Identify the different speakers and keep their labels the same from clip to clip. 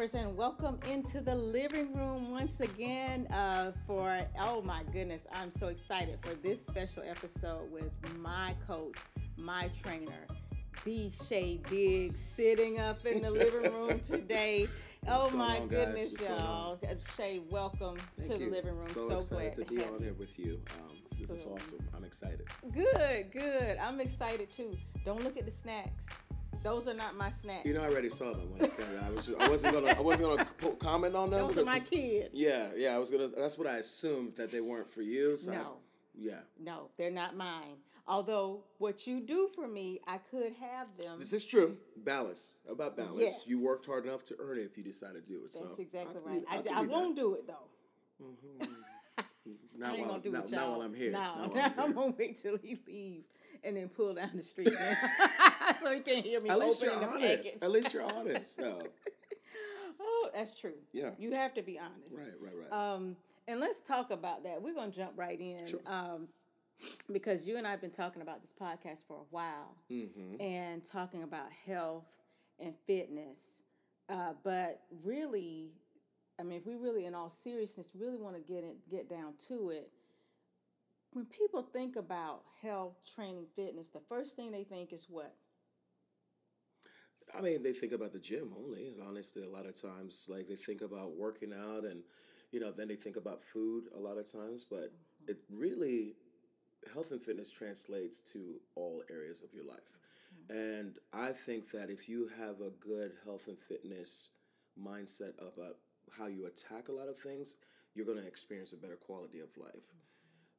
Speaker 1: and welcome into the living room once again uh, for, oh my goodness, I'm so excited for this special episode with my coach, my trainer, B. Shay Diggs, sitting up in the living room today. oh my
Speaker 2: on,
Speaker 1: goodness, y'all. Shay, welcome
Speaker 2: Thank
Speaker 1: to the living room.
Speaker 2: So,
Speaker 1: So,
Speaker 2: excited
Speaker 1: glad
Speaker 2: to be on
Speaker 1: you.
Speaker 2: here with you. Um, this is awesome. I'm excited.
Speaker 1: Good, good. I'm excited too. Don't look at the snacks. Those are not my snacks.
Speaker 2: You know, I already saw them when I came. I was. I wasn't gonna. I wasn't gonna po- comment on them.
Speaker 1: Those are my kids.
Speaker 2: Yeah, yeah. I was gonna. That's what I assumed that they weren't for you. So I-
Speaker 1: No.
Speaker 2: yeah.
Speaker 1: No, they're not mine. Although what you do for me, I could have them.
Speaker 2: This is true. Balance. About balance.
Speaker 1: Yes.
Speaker 2: You worked hard enough to earn it if you decide to do it.
Speaker 1: That's
Speaker 2: so
Speaker 1: exactly
Speaker 2: I'll
Speaker 1: right. I, I
Speaker 2: that.
Speaker 1: won't do it though. Mm-hmm.
Speaker 2: Not
Speaker 1: I ain't
Speaker 2: while, not,
Speaker 1: it,
Speaker 2: not while I'm here.
Speaker 1: No,
Speaker 2: Not while I'm
Speaker 1: I'm gonna wait till he leave and then pull down the street, so he can't hear me
Speaker 2: At least you're honest.
Speaker 1: package.
Speaker 2: At least you're honest. No.
Speaker 1: Oh, that's true.
Speaker 2: Yeah.
Speaker 1: you have to be honest.
Speaker 2: Right. Right. Right.
Speaker 1: Um, and let's talk about that. We're gonna jump right in.
Speaker 2: Sure.
Speaker 1: Um, because you and I have been talking about this podcast for a while
Speaker 2: mm-hmm.
Speaker 1: and talking about health and fitness. Uh, but really, I mean, if we really, in all seriousness, really want to get it, get down to it, when people think about health, training, fitness, the first thing they think is what?
Speaker 2: I mean, they think about the gym only. And honestly, a lot of times, like they think about working out, and you know, then they think about food a lot of times. But mm-hmm. it really, health and fitness translates to all areas of your life. Mm-hmm. And I think that if you have a good health and fitness mindset about how you attack a lot of things, you're going to experience a better quality of life. Mm-hmm.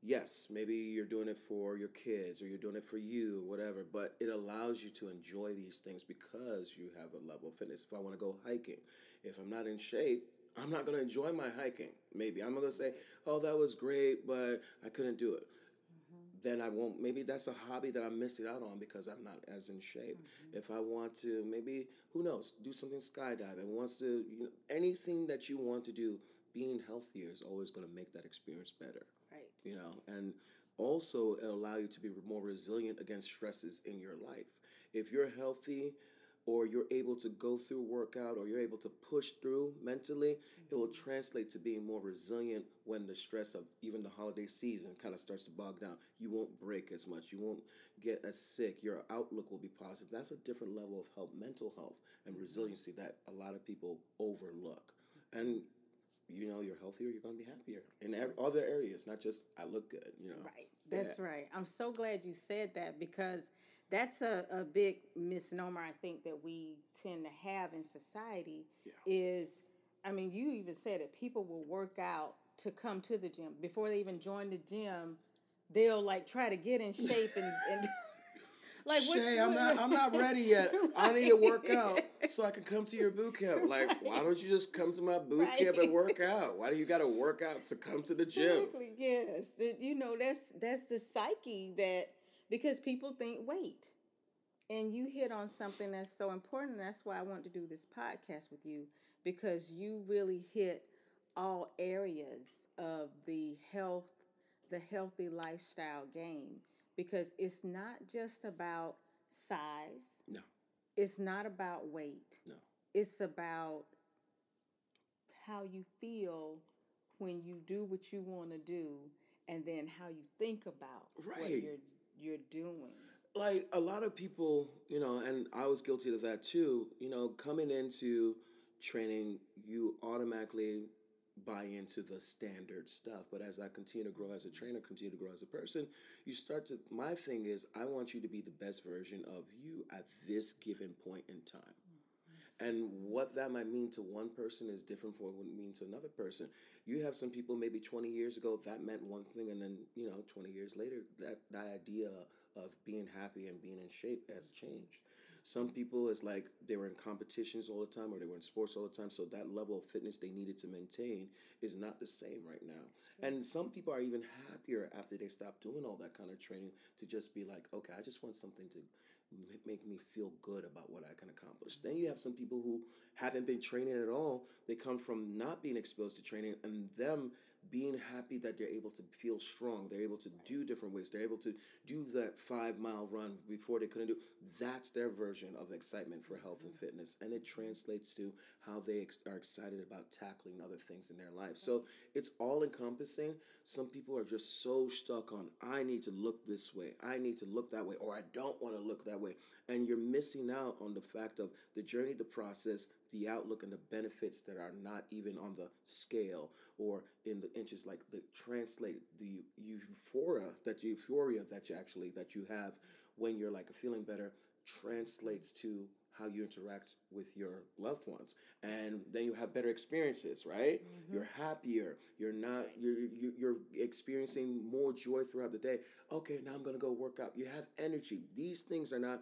Speaker 2: Yes, maybe you're doing it for your kids or you're doing it for you, whatever, but it allows you to enjoy these things because you have a level of fitness. If I want to go hiking, if I'm not in shape, I'm not going to enjoy my hiking. Maybe I'm going to say, oh, that was great, but I couldn't do it. Mm-hmm. Then I won't. Maybe that's a hobby that I missed it out on because I'm not as in shape. Mm-hmm. If I want to, maybe who knows, do something skydiving. Wants to, you know, anything that you want to do. Being healthier is always going to make that experience better. You know, and also it'll allow you to be more resilient against stresses in your life. If you're healthy or you're able to go through workout or you're able to push through mentally, it will mm-hmm. translate to being more resilient when the stress of even the holiday season kind of starts to bog down. You won't break as much. You won't get as sick. Your outlook will be positive. That's a different level of health, mental health and mm-hmm. resiliency that a lot of people overlook. And you know, you're healthier, you're going to be happier in ev- other areas, not just I look good, you know.
Speaker 1: Right. That's right. I'm so glad you said that because that's a, a big misnomer I think that we tend to have in society
Speaker 2: Yeah.
Speaker 1: is I mean, you even said it, people will work out to come to the gym. Before they even join the gym, they'll like try to get in shape and, and like what-
Speaker 2: Shay, I'm not I'm not ready yet. I need to work out so I can come to your boot camp. Like, why don't you just come to my boot camp and work out? Why do you got to work out to come to the gym?
Speaker 1: Exactly, yes. You know, that's that's the psyche that because people think weight. And you hit on something that's so important. That's why I want to do this podcast with you because you really hit all areas of the health, the healthy lifestyle game. Because it's not just about size.
Speaker 2: No.
Speaker 1: It's not about weight.
Speaker 2: No.
Speaker 1: It's about how you feel when you do what you want to do and then how you think about what you're you're doing.
Speaker 2: like a lot of people, you know, and I was guilty of that too. You know, coming into training, you automatically buy into the standard stuff. But as I continue to grow as a mm-hmm. trainer, continue to grow as a person, you start to. My thing is, I want you to be the best version of you at this given point in time. Mm-hmm. And what that might mean to one person is different from what it means to another person. You have some people maybe 20 years ago that meant one thing, and then, you know, 20 years later, that, that idea of being happy and being in shape has changed. Some people, it's like they were in competitions all the time or they were in sports all the time, so that level of fitness they needed to maintain is not the same right now. And some people are even happier after they stop doing all that kind of training to just be like, okay, I just want something to make me feel good about what I can accomplish. Then you have some people who haven't been training at all. They come from not being exposed to training and them being happy that they're able to feel strong, they're able to do different ways, they're able to do that five mile run before they couldn't do. That's their version of excitement for health and mm-hmm. fitness, and it translates to how they ex- are excited about tackling other things in their life. So it's all encompassing. Some people are just so stuck on I need to look this way, I need to look that way, or I don't want to look that way, and you're missing out on the fact of the journey, the process, the outlook, and the benefits that are not even on the scale or in the inches. Like the translate the euphoria that euphoria that you actually that you have when you're like feeling better translates to how you interact with your loved ones. And then you have better experiences right? Mm-hmm. You're happier. You're not you're you're experiencing more joy throughout the day. Okay now i'm gonna go work out. You have energy. These things are not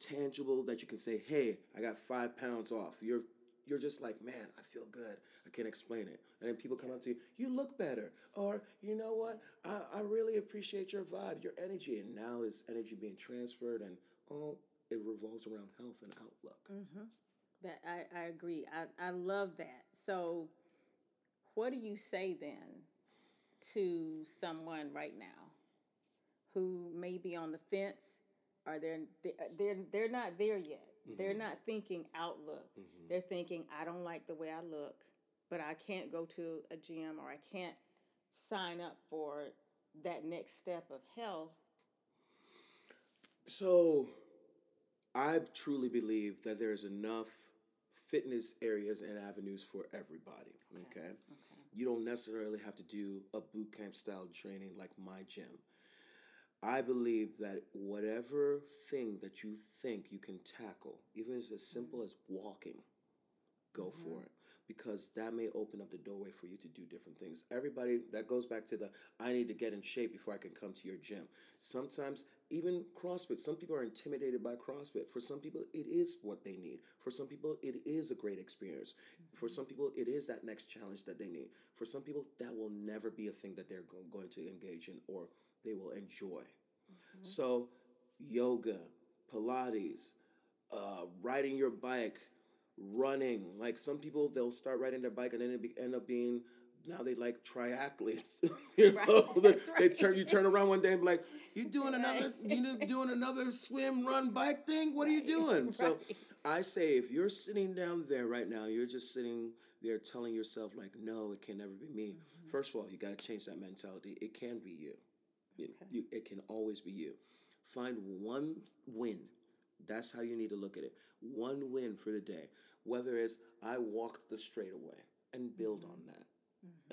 Speaker 2: tangible that you can say hey i got five pounds off. You're you're just like man i feel good. I can't explain it. And then people come up to you you look better or you know what? I, I really appreciate your vibe your energy. And now is energy being transferred and oh it revolves around health and outlook. Mm-hmm.
Speaker 1: That I, I agree. I, I love that. So, what do you say then to someone right now who may be on the fence, or they're they're they're, not there yet? Mm-hmm. They're not thinking outlook. Mm-hmm. They're thinking, I don't like the way I look, but I can't go to a gym or I can't sign up for that next step of health.
Speaker 2: So, I truly believe that there's enough fitness areas and avenues for everybody. Okay. You don't necessarily have to do a boot camp style training like my gym. I believe that whatever thing that you think you can tackle, even it's as simple as walking, go mm-hmm. for it because that may open up the doorway for you to do different things. Everybody, that goes back to the I need to get in shape before I can come to your gym. Sometimes, even CrossFit, some people are intimidated by CrossFit. For some people, it is what they need. For some people, it is a great experience. For mm-hmm. some people, it is that next challenge that they need. For some people, that will never be a thing that they're go- going to engage in or they will enjoy. So, yoga, Pilates, uh, riding your bike, running. Like some people, they'll start riding their bike and then be, end up being now they like triathletes. you
Speaker 1: Right,
Speaker 2: know, they,
Speaker 1: that's
Speaker 2: they turn you turn around one day and be like, "You doing another? You doing another swim, run, bike thing? What are you doing?" So. I say if you're sitting down there right now, you're just sitting there telling yourself like, no, it can never be me.
Speaker 1: Mm-hmm.
Speaker 2: First of all, you got to change that mentality. It can be you. It,
Speaker 1: Okay.
Speaker 2: you. it can always be you. Find one win. That's how you need to look at it. One win for the day. Whether it's I walked the straightaway and build
Speaker 1: Mm-hmm.
Speaker 2: on that.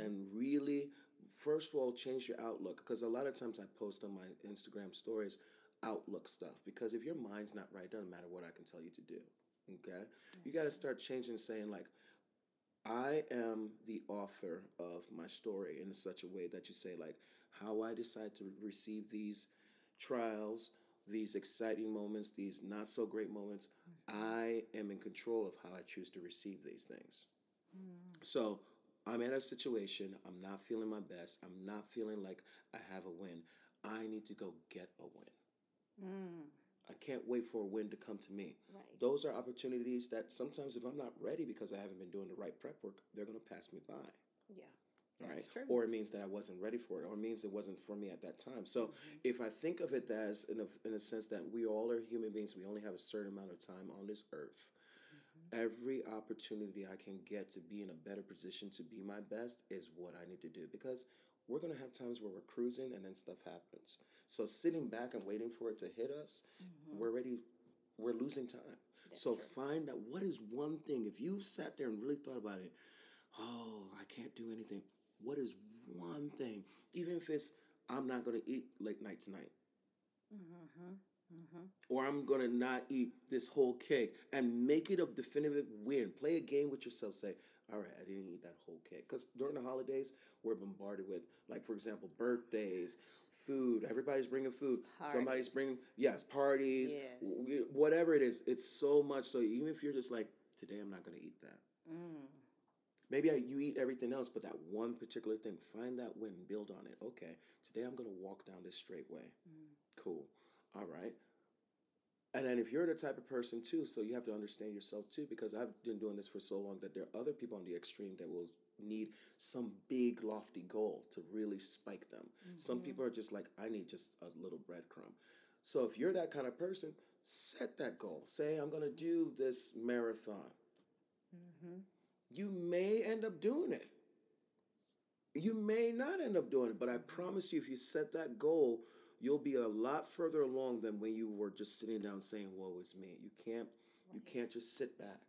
Speaker 2: And really, first of all, change your outlook. Because a lot of times I post on my Instagram stories outlook stuff. Because if your mind's not right, doesn't matter what I can tell you to do. Okay? You got to start changing, saying, like, I am the author of my story in such a way that you say, like, how I decide to receive these trials, these exciting moments, these not so great moments. I am in control of how I choose to receive these things. So I'm in a situation, I'm not feeling my best, I'm not feeling like I have a win. I need to go get a win.
Speaker 1: Mm,
Speaker 2: I can't wait for a win to come to me.
Speaker 1: right.
Speaker 2: Those are opportunities that sometimes, if I'm not ready because I haven't been doing the right prep work, they're going to pass me by.
Speaker 1: Yeah.
Speaker 2: Right?
Speaker 1: That's true.
Speaker 2: Or it means that I wasn't ready for it, or it means it wasn't for me at that time. So, mm-hmm. if I think of it as, in a, in a sense, that we all are human beings, we only have a certain amount of time on this earth. Mm-hmm. Every opportunity I can get to be in a better position to be my best is what I need to do because we're going to have times where we're cruising and then stuff happens. So, sitting back and waiting for it to hit us, mm-hmm. we're already we're losing time. so
Speaker 1: true.
Speaker 2: find out what is one thing. If you sat there and really thought about it, oh, I can't do anything. What is one thing? Even if it's I'm not gonna eat late night tonight.
Speaker 1: Mm-hmm. Mm-hmm.
Speaker 2: Or I'm gonna not eat this whole cake and make it a definitive win. Play a game with yourself. Say, all right, I didn't eat that whole cake. Because during the holidays, we're bombarded with, like, for example, birthdays, food. Everybody's bringing food. Parties. Somebody's bringing, yes, parties,
Speaker 1: Yes.
Speaker 2: w- whatever it is. It's so much. So even if you're just like, today I'm not gonna eat that.
Speaker 1: Mm.
Speaker 2: Maybe I, you eat everything else, but that one particular thing, find that win, build on it. Okay, today I'm going to walk down this straight way. Cool. All right. And then if you're the type of person too, so you have to understand yourself too, because I've been doing this for so long that there are other people on the extreme that will need some big lofty goal to really spike them. Some
Speaker 1: Mhm.
Speaker 2: people are just like, I need just a little breadcrumb. So if you're that kind of person, set that goal. Say, I'm going to do this marathon.
Speaker 1: Mhm.
Speaker 2: You may end up doing it. You may not end up doing it, but I promise you, if you set that goal, you'll be a lot further along than when you were just sitting down saying, "Woe is me." You can't, you can't just sit back.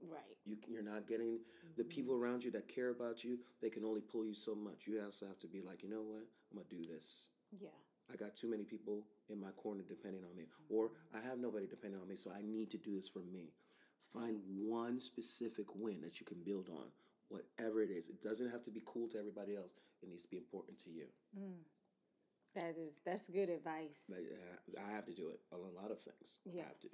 Speaker 1: Right.
Speaker 2: You, you're not getting the
Speaker 1: Mhm.
Speaker 2: people around you that care about you. They can only pull you so much. You also have to be like, you know what? I'm gonna do this.
Speaker 1: Yeah.
Speaker 2: I got too many people in my corner depending on me, or I have nobody depending on me, so I need to do this for me. Find one specific win that you can build on, whatever it is. It doesn't have to be cool to everybody else. It needs to be important to you.
Speaker 1: Mm. That is that's good advice.
Speaker 2: Like, I have to do it on a lot of things.
Speaker 1: Yeah.
Speaker 2: I have to.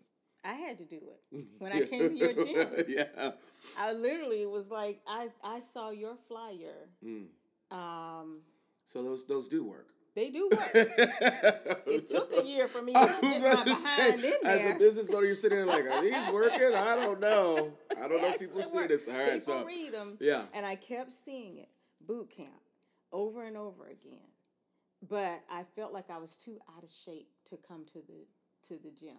Speaker 1: I had to do it. When I came to your gym.
Speaker 2: yeah.
Speaker 1: I literally was like, I I saw your flyer.
Speaker 2: Mm.
Speaker 1: Um,
Speaker 2: So those those do work.
Speaker 1: They do work. it took a year for me to get my behind in there.
Speaker 2: As a business owner, you're sitting there like, are these working? I don't know. I don't know if people see this. All right,
Speaker 1: People
Speaker 2: so
Speaker 1: read them,
Speaker 2: yeah.
Speaker 1: and I kept seeing it boot camp over and over again. But I felt like I was too out of shape to come to the to the gym.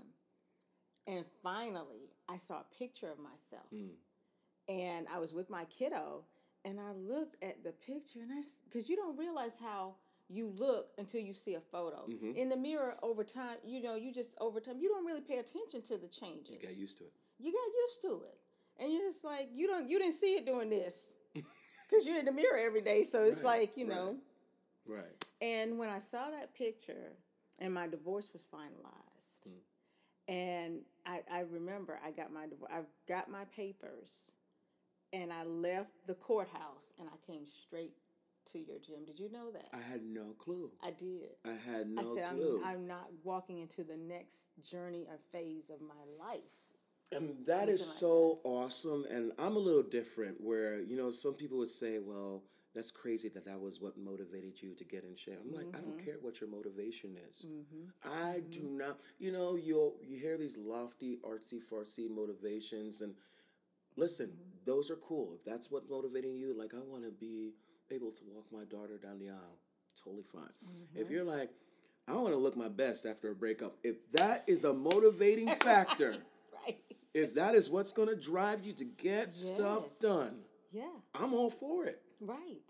Speaker 1: And finally, I saw a picture of myself,
Speaker 2: Mm.
Speaker 1: and I was with my kiddo, and I looked at the picture, and I because you don't realize how you look until you see a photo
Speaker 2: Mhm.
Speaker 1: in the mirror over time. You know, you just over time you don't really pay attention to the changes
Speaker 2: You get used to it.
Speaker 1: you got used to it and you're just like you don't you didn't see it doing this because you're in the mirror every day so it's
Speaker 2: Right,
Speaker 1: like you
Speaker 2: right.
Speaker 1: know
Speaker 2: Right.
Speaker 1: and when i saw that picture and my divorce was finalized
Speaker 2: Mm.
Speaker 1: and I, I remember i got my divorce i got my papers and i left the courthouse and i came straight to your gym did you know that
Speaker 2: I had no clue.
Speaker 1: i did
Speaker 2: I had no
Speaker 1: i said
Speaker 2: clue.
Speaker 1: I'm, I'm not walking into the next journey or phase of my life
Speaker 2: And that is
Speaker 1: like
Speaker 2: so awesome. And I'm a little different where, you know, some people would say, well, that's crazy that that was what motivated you to get in shape. I'm like, I don't
Speaker 1: Mhm.
Speaker 2: care what your motivation is.
Speaker 1: mm-hmm.
Speaker 2: I do not, you know, you'll, you hear these lofty, artsy, fartsy motivations. And listen,
Speaker 1: Mhm.
Speaker 2: those are cool. If that's what's motivating you, like, I want to be able to walk my daughter down the aisle, totally fine. If you're like, I want to look my best after a breakup, if that is a motivating factor,
Speaker 1: right
Speaker 2: if that is what's going to drive you to get stuff done,
Speaker 1: Yeah,
Speaker 2: I'm all for it.
Speaker 1: right.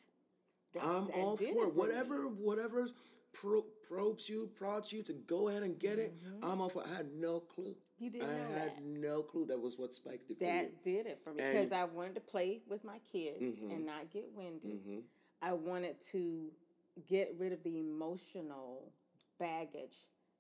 Speaker 2: I'm all for it. Whatever, whatever's pro- probes you, prods you to go ahead and get it.
Speaker 1: Mhm.
Speaker 2: I'm off. I had no clue.
Speaker 1: You didn't
Speaker 2: I had
Speaker 1: that.
Speaker 2: no clue that was what spiked it for
Speaker 1: That did it for me because I wanted to play with my kids
Speaker 2: Mhm.
Speaker 1: and not get winded.
Speaker 2: you. hmm
Speaker 1: I wanted to get rid of the emotional baggage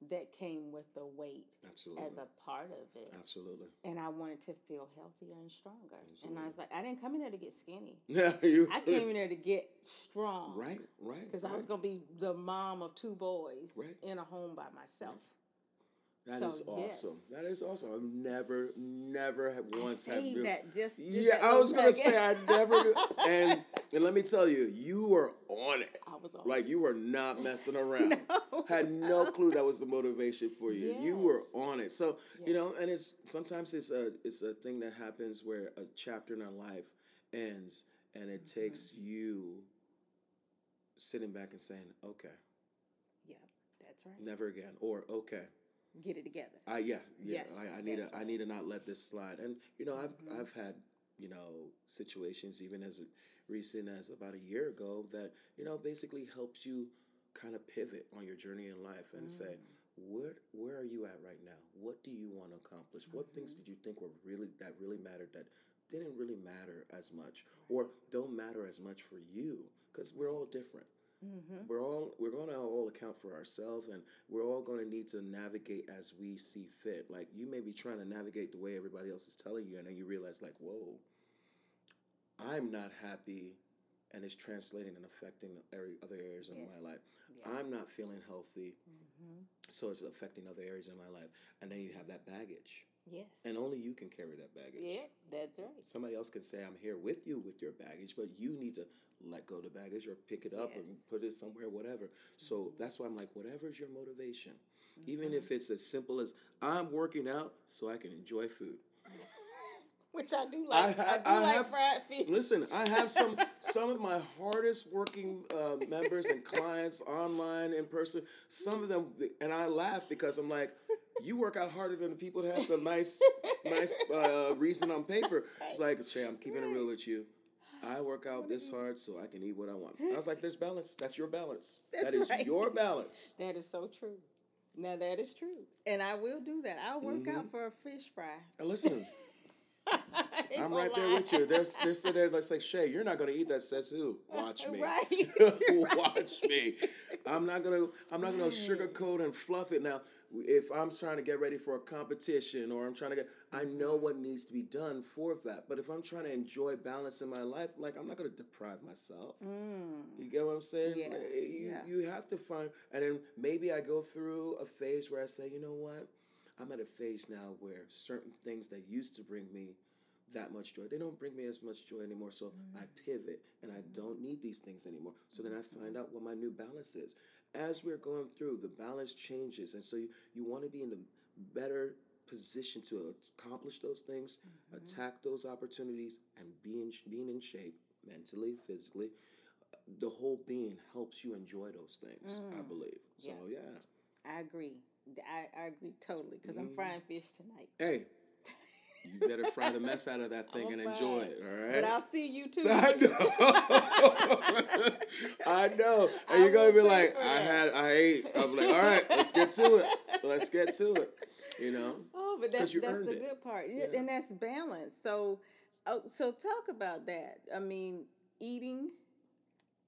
Speaker 1: that came with the weight
Speaker 2: Absolutely.
Speaker 1: as a part of it.
Speaker 2: Absolutely.
Speaker 1: And I wanted to feel healthier and stronger. And I was like, I didn't come in there to get skinny.
Speaker 2: Yeah, you.
Speaker 1: I came in there to get strong.
Speaker 2: Right, right.
Speaker 1: Because
Speaker 2: right.
Speaker 1: I was going to be the mom of two boys
Speaker 2: Right.
Speaker 1: in a home by myself.
Speaker 2: That
Speaker 1: so,
Speaker 2: is awesome.
Speaker 1: yes.
Speaker 2: That is awesome. I've never, never had
Speaker 1: I
Speaker 2: once real-
Speaker 1: that just. just
Speaker 2: Yeah,
Speaker 1: that
Speaker 2: I was gonna say I never and and let me tell you, you were on it.
Speaker 1: I was on.
Speaker 2: Like you were not messing around.
Speaker 1: no.
Speaker 2: Had no clue that was the motivation for you. You were on it. So you know, and it's sometimes it's a it's a thing that happens where a chapter in our life ends, and it
Speaker 1: Mm-hmm.
Speaker 2: takes you sitting back and saying, "Okay,
Speaker 1: Yeah, that's right.
Speaker 2: never again," or "Okay."
Speaker 1: Get it together.
Speaker 2: I yeah yeah
Speaker 1: Yes,
Speaker 2: I, I need to I need to not let this slide and you know I've
Speaker 1: Mhm.
Speaker 2: I've had you know situations even as recent as about a year ago that you know basically helps you kind of pivot on your journey in life and say
Speaker 1: Mm.
Speaker 2: where where are you at right now what do you want to accomplish what things
Speaker 1: Mm-hmm.
Speaker 2: did you think were really that really mattered that didn't really matter as much or don't matter as much for you because we're all different
Speaker 1: Mm-hmm.
Speaker 2: we're all we're going to all account for ourselves and we're all going to need to navigate as we see fit like you may be trying to navigate the way everybody else is telling you and then you realize like whoa i'm not happy and it's translating and affecting every other areas of
Speaker 1: Yes.
Speaker 2: my life i'm not feeling healthy
Speaker 1: Mm-hmm.
Speaker 2: so it's affecting other areas in my life and then you have that baggage
Speaker 1: Yes.
Speaker 2: and only you can carry that baggage
Speaker 1: yeah, that's right.
Speaker 2: somebody else can say i'm here with you with your baggage but you need to let go of the baggage or pick it up and put it somewhere whatever so that's why i'm like whatever's your motivation even
Speaker 1: Mhm.
Speaker 2: if it's as simple as i'm working out so i can enjoy food
Speaker 1: Which I do like. I, I do I like have, fried fish.
Speaker 2: Listen, I have some some of my hardest working uh, members and clients online in person. Some of them, and I laugh because I'm like, you work out harder than the people that have the nice, nice uh, reason on paper. It's like, Shay, I'm keeping it real with you. I work out this hard so I can eat what I want. I was like, there's balance. That's your balance. That's that is right. your balance.
Speaker 1: That is so true. Now that is true, and I will do that. I'll work mm-hmm. out for a fish fry.
Speaker 2: Now listen, I'm right there with you. There's there's sitting there like, Shay, you're not gonna eat that. Says who? Watch me.
Speaker 1: Right.
Speaker 2: Watch me. I'm not gonna I'm not gonna sugarcoat and fluff it now if I'm trying to get ready for a competition or I'm trying to get, I mm-hmm. know what needs to be done for that. But if I'm trying to enjoy balance in my life, like I'm not going to deprive myself. Mm. You get what I'm saying?
Speaker 1: Yeah.
Speaker 2: Eh, eh, you,
Speaker 1: yeah.
Speaker 2: you have to find, and then maybe I go through a phase where I say, you know what? I'm at a phase now where certain things that used to bring me that much joy. They don't bring me as much joy anymore. So mm. I pivot and I don't need these things anymore. So then I find out what my new balance is as we're going through, the balance changes. And so you, you want to be in a better position to accomplish those things, mm-hmm. attack those opportunities, and be in, being in shape mentally, physically. The whole being helps you enjoy those things, mm. I believe. So, yeah. yeah.
Speaker 1: I agree. I, I agree totally because mm. I'm mm-hmm. frying fish tonight.
Speaker 2: Hey, you better fry the mess out of that thing and enjoy it. All right.
Speaker 1: But I'll see you too.
Speaker 2: I know. I know. And you're gonna be like, I had, I ate. I'm like, all right, let's get to it. Let's get to it. You know.
Speaker 1: Oh, but that's that's the it. good part, yeah. and that's balance. So, oh, so talk about that. I mean, eating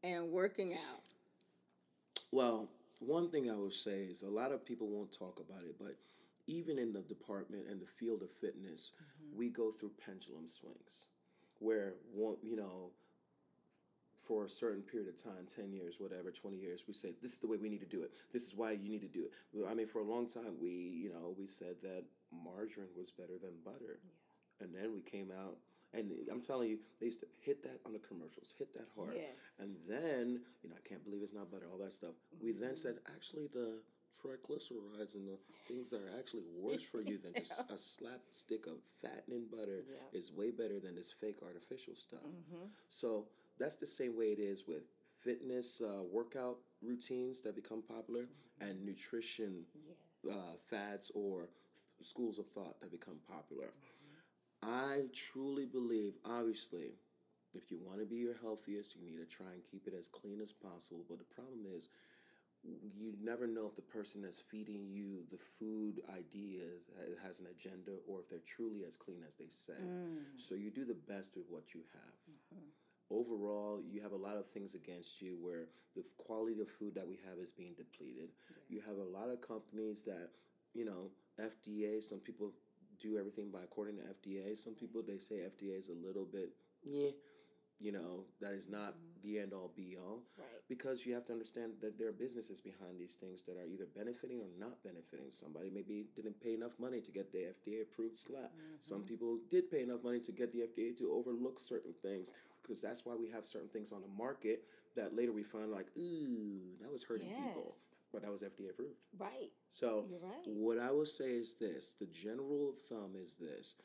Speaker 1: and working out.
Speaker 2: Well, one thing I would say is a lot of people won't talk about it, but even in the department and the field of fitness, mm-hmm. we go through pendulum swings where one, you know, for a certain period of time 10 years whatever 20 years we say this is the way we need to do it this is why you need to do it i mean for a long time we you know we said that margarine was better than butter yeah. and then we came out and i'm telling you they used to hit that on the commercials hit that hard
Speaker 1: yes.
Speaker 2: and then you know i can't believe it's not butter all that stuff mm-hmm. we then said actually the triglycerides and the things that are actually worse for you than just a slapstick of fattening butter yeah. is way better than this fake artificial stuff. Mm-hmm. So that's the same way it is with fitness uh, workout routines that become popular mm-hmm. and nutrition yes. uh, fads or th- schools of thought that become popular. Mm-hmm. I truly believe, obviously, if you want to be your healthiest, you need to try and keep it as clean as possible. But the problem is, you never know if the person that's feeding you the food ideas has an agenda or if they're truly as clean as they say. Mm. So you do the best with what you have. Mm-hmm. Overall, you have a lot of things against you where the quality of food that we have is being depleted. Yeah. You have a lot of companies that, you know, FDA, some people do everything by according to FDA. Some people they say FDA is a little bit yeah you know that is not mm-hmm. the end all be all
Speaker 1: right.
Speaker 2: because you have to understand that there are businesses behind these things that are either benefiting or not benefiting somebody maybe didn't pay enough money to get the fda approved slap mm-hmm. some people did pay enough money to get the fda to overlook certain things because that's why we have certain things on the market that later we find like ooh that was hurting yes. people but that was FDA approved.
Speaker 1: Right.
Speaker 2: So
Speaker 1: right.
Speaker 2: what I will say is this: the general thumb is this: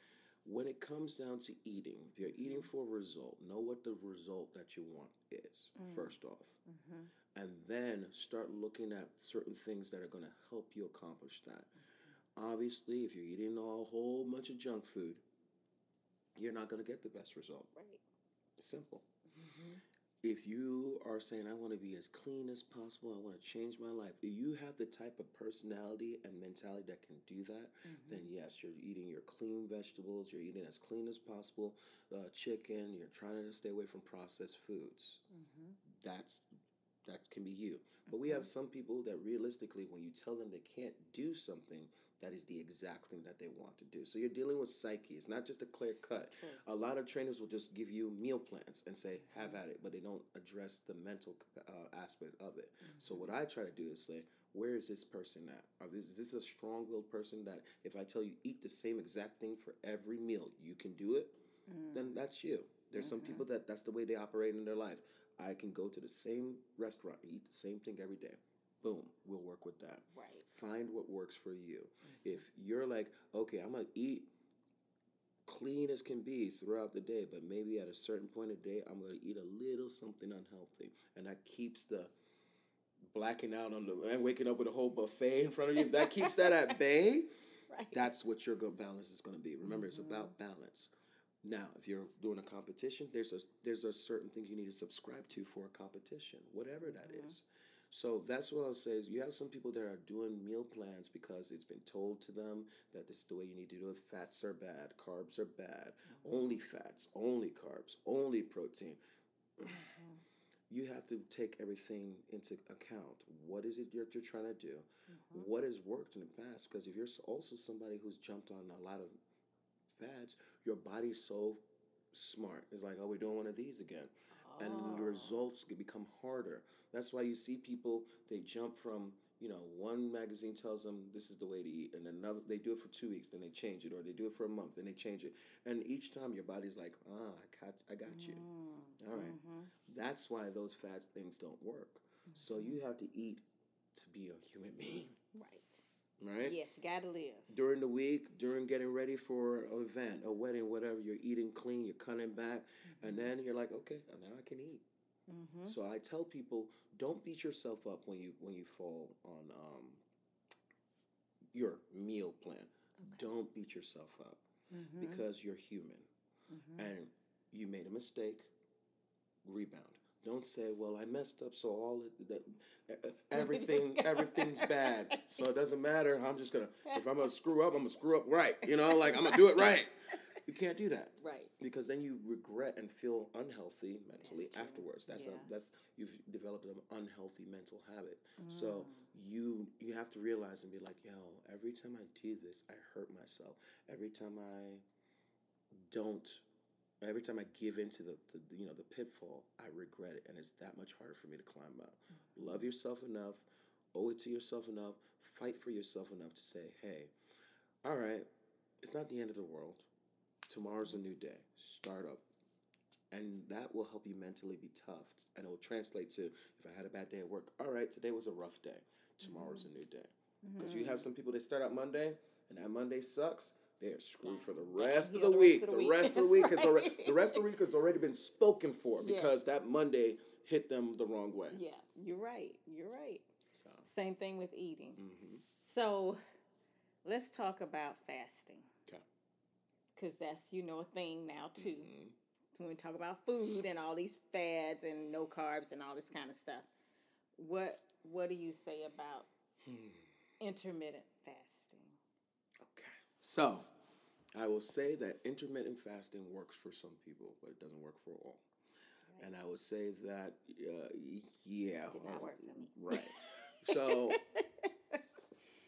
Speaker 2: when it comes down to eating, if you're eating for a result, know what the result that you want is, mm. first off. Mm-hmm. And then start looking at certain things that are going to help you accomplish that. Mm-hmm. Obviously, if you're eating a whole bunch of junk food, you're not going to get the best result.
Speaker 1: Right.
Speaker 2: Simple. If you are saying I want to be as clean as possible, I want to change my life. If you have the type of personality and mentality that can do that, mm-hmm. then yes, you're eating your clean vegetables. You're eating as clean as possible, uh, chicken. You're trying to stay away from processed foods. Mm-hmm. That's that can be you. But we have mm-hmm. some people that realistically, when you tell them they can't do something, that is the exact thing that they want to do. So you're dealing with psyche. It's not just a clear cut. A lot of trainers will just give you meal plans and say, have at it, but they don't address the mental uh, aspect of it. Mm-hmm. So what I try to do is say, where is this person at? Are this, is this a strong willed person that if I tell you eat the same exact thing for every meal, you can do it? Mm. Then that's you. There's mm-hmm. some people that that's the way they operate in their life. I can go to the same restaurant eat the same thing every day boom, we'll work with that.
Speaker 1: Right.
Speaker 2: Find what works for you. Mm-hmm. If you're like, okay, I'm gonna eat clean as can be throughout the day, but maybe at a certain point of the day, I'm to eat a little something unhealthy, and that keeps the blacking out on the and waking up with a whole buffet in front of you. That keeps that at bay.
Speaker 1: Right.
Speaker 2: That's what your good balance is going to be. Remember, it's
Speaker 1: Mhm.
Speaker 2: about balance. Now, if you're doing a competition, there's a there's a certain thing you need to subscribe to for a competition, whatever that is.
Speaker 1: Mhm.
Speaker 2: So that's what I'll say is you have some people that are doing meal plans because it's been told to them that this is the way you need to do it. Fats are bad, carbs are bad, only fats, only carbs, only protein.
Speaker 1: Mhm.
Speaker 2: You have to take everything into account. What is it you're, you're trying to do?
Speaker 1: Mhm.
Speaker 2: What has worked in the past? Because if you're also somebody who's jumped on a lot of fads, your body's so smart. It's like, oh, we're doing one of these again. And the
Speaker 1: Oh.
Speaker 2: results can become harder. That's why you see people, they jump from, you know, one magazine tells them this is the way to eat, and another, they do it for two weeks, then they change it, or they do it for a month, then they change it. And each time your body's like, ah, I got, I got you.
Speaker 1: Mm.
Speaker 2: All right.
Speaker 1: Mhm.
Speaker 2: That's why those fad things don't work. So you have to eat to be a human being,
Speaker 1: Right.
Speaker 2: Right?
Speaker 1: Yes, you gotta live.
Speaker 2: During the week, during getting ready for an event, a wedding, whatever, you're eating clean, you're cutting back, and then you're like, okay, now I can eat.
Speaker 1: Mm-hmm.
Speaker 2: So I tell people, don't beat yourself up when you when you fall on um, your meal plan. Don't beat yourself up
Speaker 1: Mm-hmm.
Speaker 2: because you're human
Speaker 1: mm-hmm.
Speaker 2: and you made a mistake. Rebound. Don't say, "Well, I messed up, so all it, that everything everything's bad, so it doesn't matter. I'm just gonna if I'm gonna screw up, I'm gonna screw up right. You know, like I'm gonna do it right. You can't do that
Speaker 1: right.
Speaker 2: because then you regret and feel unhealthy mentally
Speaker 1: That's
Speaker 2: afterwards. That's
Speaker 1: Yeah.
Speaker 2: a, that's you've developed an unhealthy mental habit.
Speaker 1: Mm.
Speaker 2: So you you have to realize and be like, yo, every time I do this, I hurt myself. Every time I don't, every time I give into the, the you know the pitfall, I regret it, and it's that much harder for me to climb out.
Speaker 1: Mm-hmm.
Speaker 2: Love yourself enough, owe it to yourself enough, fight for yourself enough to say, hey, all right, it's not the end of the world. Tomorrow's a new day. Start up. And that will help you mentally be tough. And it will translate to if I had a bad day at work, all right, today was a rough day. Tomorrow's a new day. Because you have some people that start out Monday and that Monday sucks, they are screwed for the rest of the
Speaker 1: the rest
Speaker 2: week.
Speaker 1: of the week.
Speaker 2: rest of the week is already the rest of the week has already been spoken for because
Speaker 1: Yes.
Speaker 2: that Monday hit them the wrong way.
Speaker 1: Yeah, you're right. You're right.
Speaker 2: So,
Speaker 1: Same thing with eating.
Speaker 2: mhm.
Speaker 1: So let's talk about fasting. Because that's, you know, a thing now too.
Speaker 2: Mhm.
Speaker 1: When we talk about food and all these fads and no carbs and all this kind of stuff. What what do you say about
Speaker 2: Hmm.
Speaker 1: intermittent.
Speaker 2: So, I will say that intermittent fasting works for some people, but it doesn't work for all.
Speaker 1: Right.
Speaker 2: And I would say that, uh, yeah.
Speaker 1: Did not work for me.
Speaker 2: Right. So,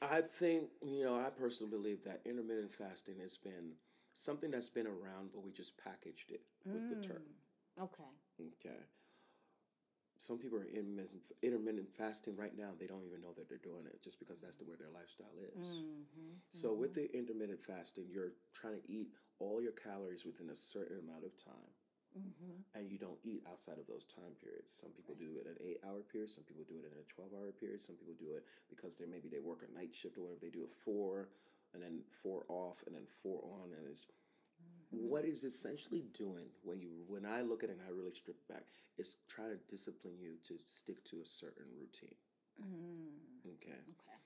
Speaker 2: I think, you know, I personally believe that intermittent fasting has been something that's been around, but we just packaged it with the term.
Speaker 1: Mm. Okay.
Speaker 2: Some people are intermittent, intermittent fasting right now. They don't even know that they're doing it just because that's the way their lifestyle is.
Speaker 1: Mm-hmm.
Speaker 2: So with the intermittent fasting, you're trying to eat all your calories within a certain amount of time,
Speaker 1: Mm-hmm.
Speaker 2: and you don't eat outside of those time periods. Some people do it at an eight-hour period. Some people do it in a twelve-hour period. Some people do it because they maybe they work a night shift or whatever. They do it four, and then four off, and then four on, and it's what is essentially doing when you when I look at it and I really strip back, is trying to discipline you to stick to a certain routine.
Speaker 1: Mm,
Speaker 2: Okay,
Speaker 1: okay.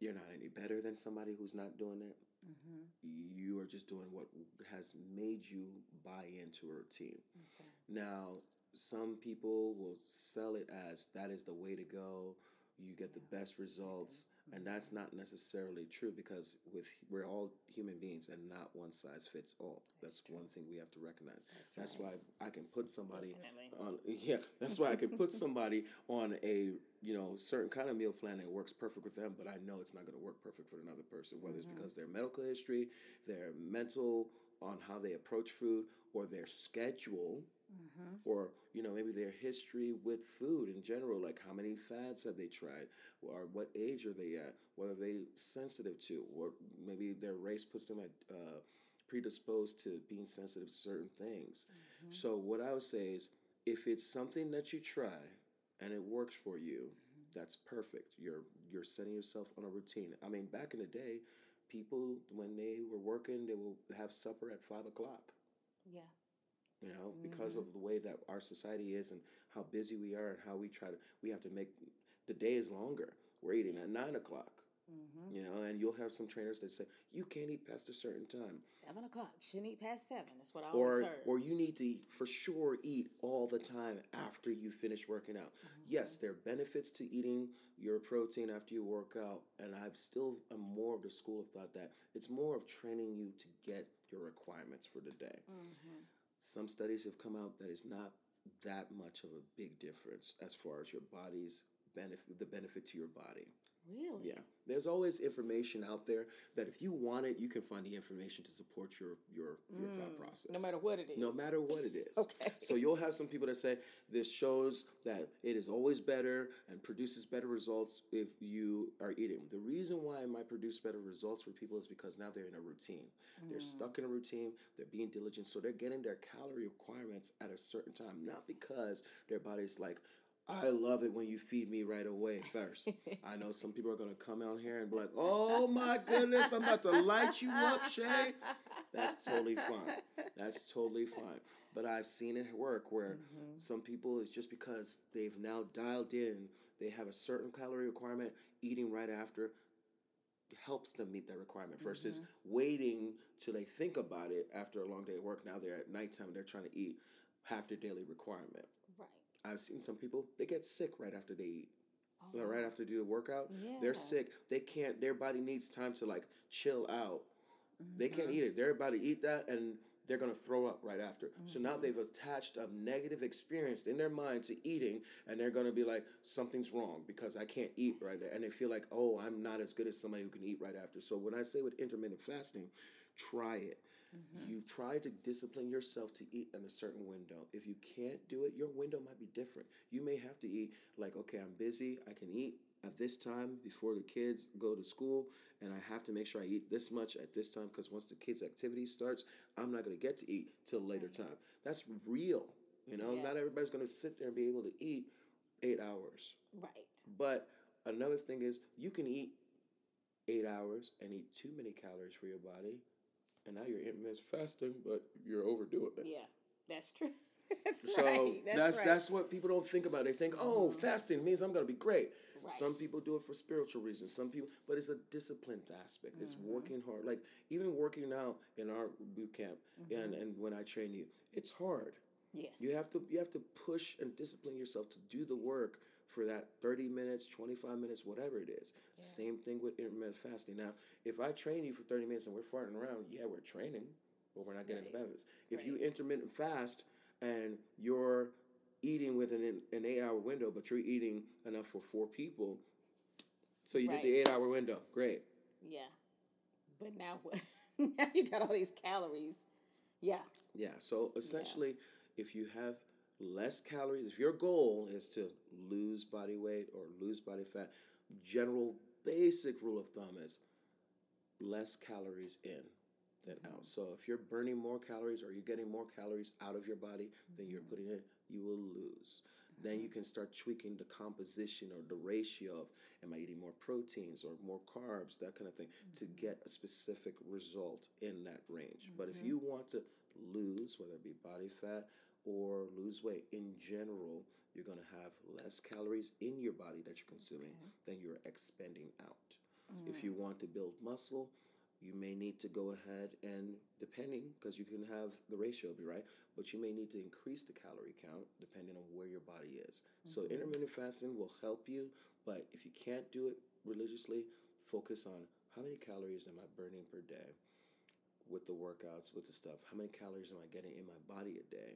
Speaker 2: you're not any better than somebody who's not doing it.
Speaker 1: Mm-hmm.
Speaker 2: You are just doing what has made you buy into a routine.
Speaker 1: Okay.
Speaker 2: Now, some people will sell it as that is the way to go. You get the best results, and that's not necessarily true because with we're all human beings and not one size fits all. That's one thing we have to recognize. That's why I can put somebody
Speaker 1: Definitely.
Speaker 2: on yeah that's why i can put somebody on a you know certain kind of meal plan that works perfect with them but i know it's not going to work perfect for another person whether it's mm-hmm. because their medical history their mental on how they approach food or their schedule
Speaker 1: Mm-hmm.
Speaker 2: or you know maybe their history with food in general like how many fads have they tried or what age are they at what are they sensitive to or maybe their race puts them at uh, predisposed to being sensitive to certain things
Speaker 1: Mm-hmm.
Speaker 2: so what i would say is if it's something that you try and it works for you that's perfect you're you're setting yourself on a routine i mean back in the day people when they were working, they will have supper at five o'clock.
Speaker 1: Yeah.
Speaker 2: You know, because of the way that our society is and how busy we are and how we try to, we have to make the day is longer. We're eating at nine o'clock.
Speaker 1: Mm-hmm.
Speaker 2: You know, and you'll have some trainers that say you can't eat past a certain time,
Speaker 1: Seven o'clock. Shouldn't eat past seven. That's what I always
Speaker 2: or
Speaker 1: heard.
Speaker 2: or you need to eat, for sure eat all the time after you finish working out.
Speaker 1: Mm-hmm.
Speaker 2: Yes, there are benefits to eating your protein after you work out, and i'm still am more of the school of thought that it's more of training you to get your requirements for the day. Some studies have come out that is not that much of a big difference as far as your body's benefit, the benefit to your body.
Speaker 1: Really?
Speaker 2: Yeah, there's always information out there that if you want it, you can find the information to support your your your thought process.
Speaker 1: Mm. No matter what it is.
Speaker 2: No matter what it is.
Speaker 1: Okay.
Speaker 2: So you'll have some people that say this shows that it is always better and produces better results if you are eating. The reason why it might produce better results for people is because now they're in a routine. They're
Speaker 1: Mm.
Speaker 2: stuck in a routine. They're being diligent, so they're getting their calorie requirements at a certain time, not because their body's like. I love it when you feed me right away first. I know some people are going to come out here and be like, oh my goodness, I'm about to light you up, Shay. That's totally fine. That's totally fine. But I've seen it work where mm-hmm. some people, it's just because they've now dialed in, they have a certain calorie requirement, eating right after helps them meet that requirement versus mm-hmm. waiting till they think about it after a long day of work. Now they're at nighttime, and they're trying to eat half their daily requirement. I've seen some people, they get sick right after they eat.
Speaker 1: Oh,
Speaker 2: Uh, Right after they do the workout,
Speaker 1: Yeah.
Speaker 2: they're sick. They can't. Their body needs time to like chill out. They
Speaker 1: Mm-hmm.
Speaker 2: can't eat it. They're about to eat that, and they're gonna throw up right after. So now
Speaker 1: Mm-hmm.
Speaker 2: they've attached a negative experience in their mind to eating, and they're gonna be like, something's wrong because I can't eat right there, and they feel like, oh, I'm not as good as somebody who can eat right after. So when I say with intermittent fasting, try it.
Speaker 1: Mm-hmm.
Speaker 2: You try to discipline yourself to eat in a certain window. If you can't do it, your window might be different. You may have to eat like, okay, I'm busy. I can eat at this time before the kids go to school, and I have to make sure I eat this much at this time because once the kids' activity starts, I'm not going to get to eat till later time. That's real. You know,
Speaker 1: Yeah.
Speaker 2: not everybody's going to sit there and be able to eat eight hours.
Speaker 1: Right.
Speaker 2: But another thing is, you can eat eight hours and eat too many calories for your body, and now you're intermittent fasting, but you're overdoing it.
Speaker 1: Yeah. That's true. that's
Speaker 2: So
Speaker 1: right.
Speaker 2: that's
Speaker 1: That's,
Speaker 2: that's, what people don't think about. They think, oh, fasting means I'm gonna be great.
Speaker 1: Right.
Speaker 2: Some people do it for spiritual reasons. Some people, but it's a disciplined aspect. It's
Speaker 1: Mm-hmm.
Speaker 2: working hard. Like even working out in our boot camp, and and when I train you, it's hard.
Speaker 1: yes.
Speaker 2: You have to you have to push and discipline yourself to do the work for that 30 minutes, 25 minutes, whatever it is. Same thing with intermittent fasting. Now, if I train you for 30 minutes and we're farting around, yeah, we're training, but we're not getting the benefits. If you intermittent fast and you're eating within an, eight hour window, but you're eating enough for four people, so you
Speaker 1: Right.
Speaker 2: did the eight hour window, great.
Speaker 1: Yeah. But now what? now you got all these calories. Yeah.
Speaker 2: Yeah. So essentially, if you have less calories, if your goal is to lose body weight or lose body fat, general basic rule of thumb is less calories in than out. Mm-hmm. So if you're burning more calories or you're getting more calories out of your body than you're mm-hmm. putting in, you will lose. Then you mm-hmm. can start tweaking the composition or the ratio of am I eating more proteins or more carbs, that kind of thing, to get a specific result in that range. But if you want to lose, whether it be body fat or lose weight in general, you're going to have less calories in your body that you're consuming than you're expending out. If mm. you want to build muscle, you may need to go ahead and depending because you can have the ratio be right? But you may need to increase the calorie count depending on where your body is. So mm-hmm. intermittent fasting will help you but if you can't do it religiously focus on how many calories am i burning per day with the workouts with the stuff how many calories am i getting in my body a day?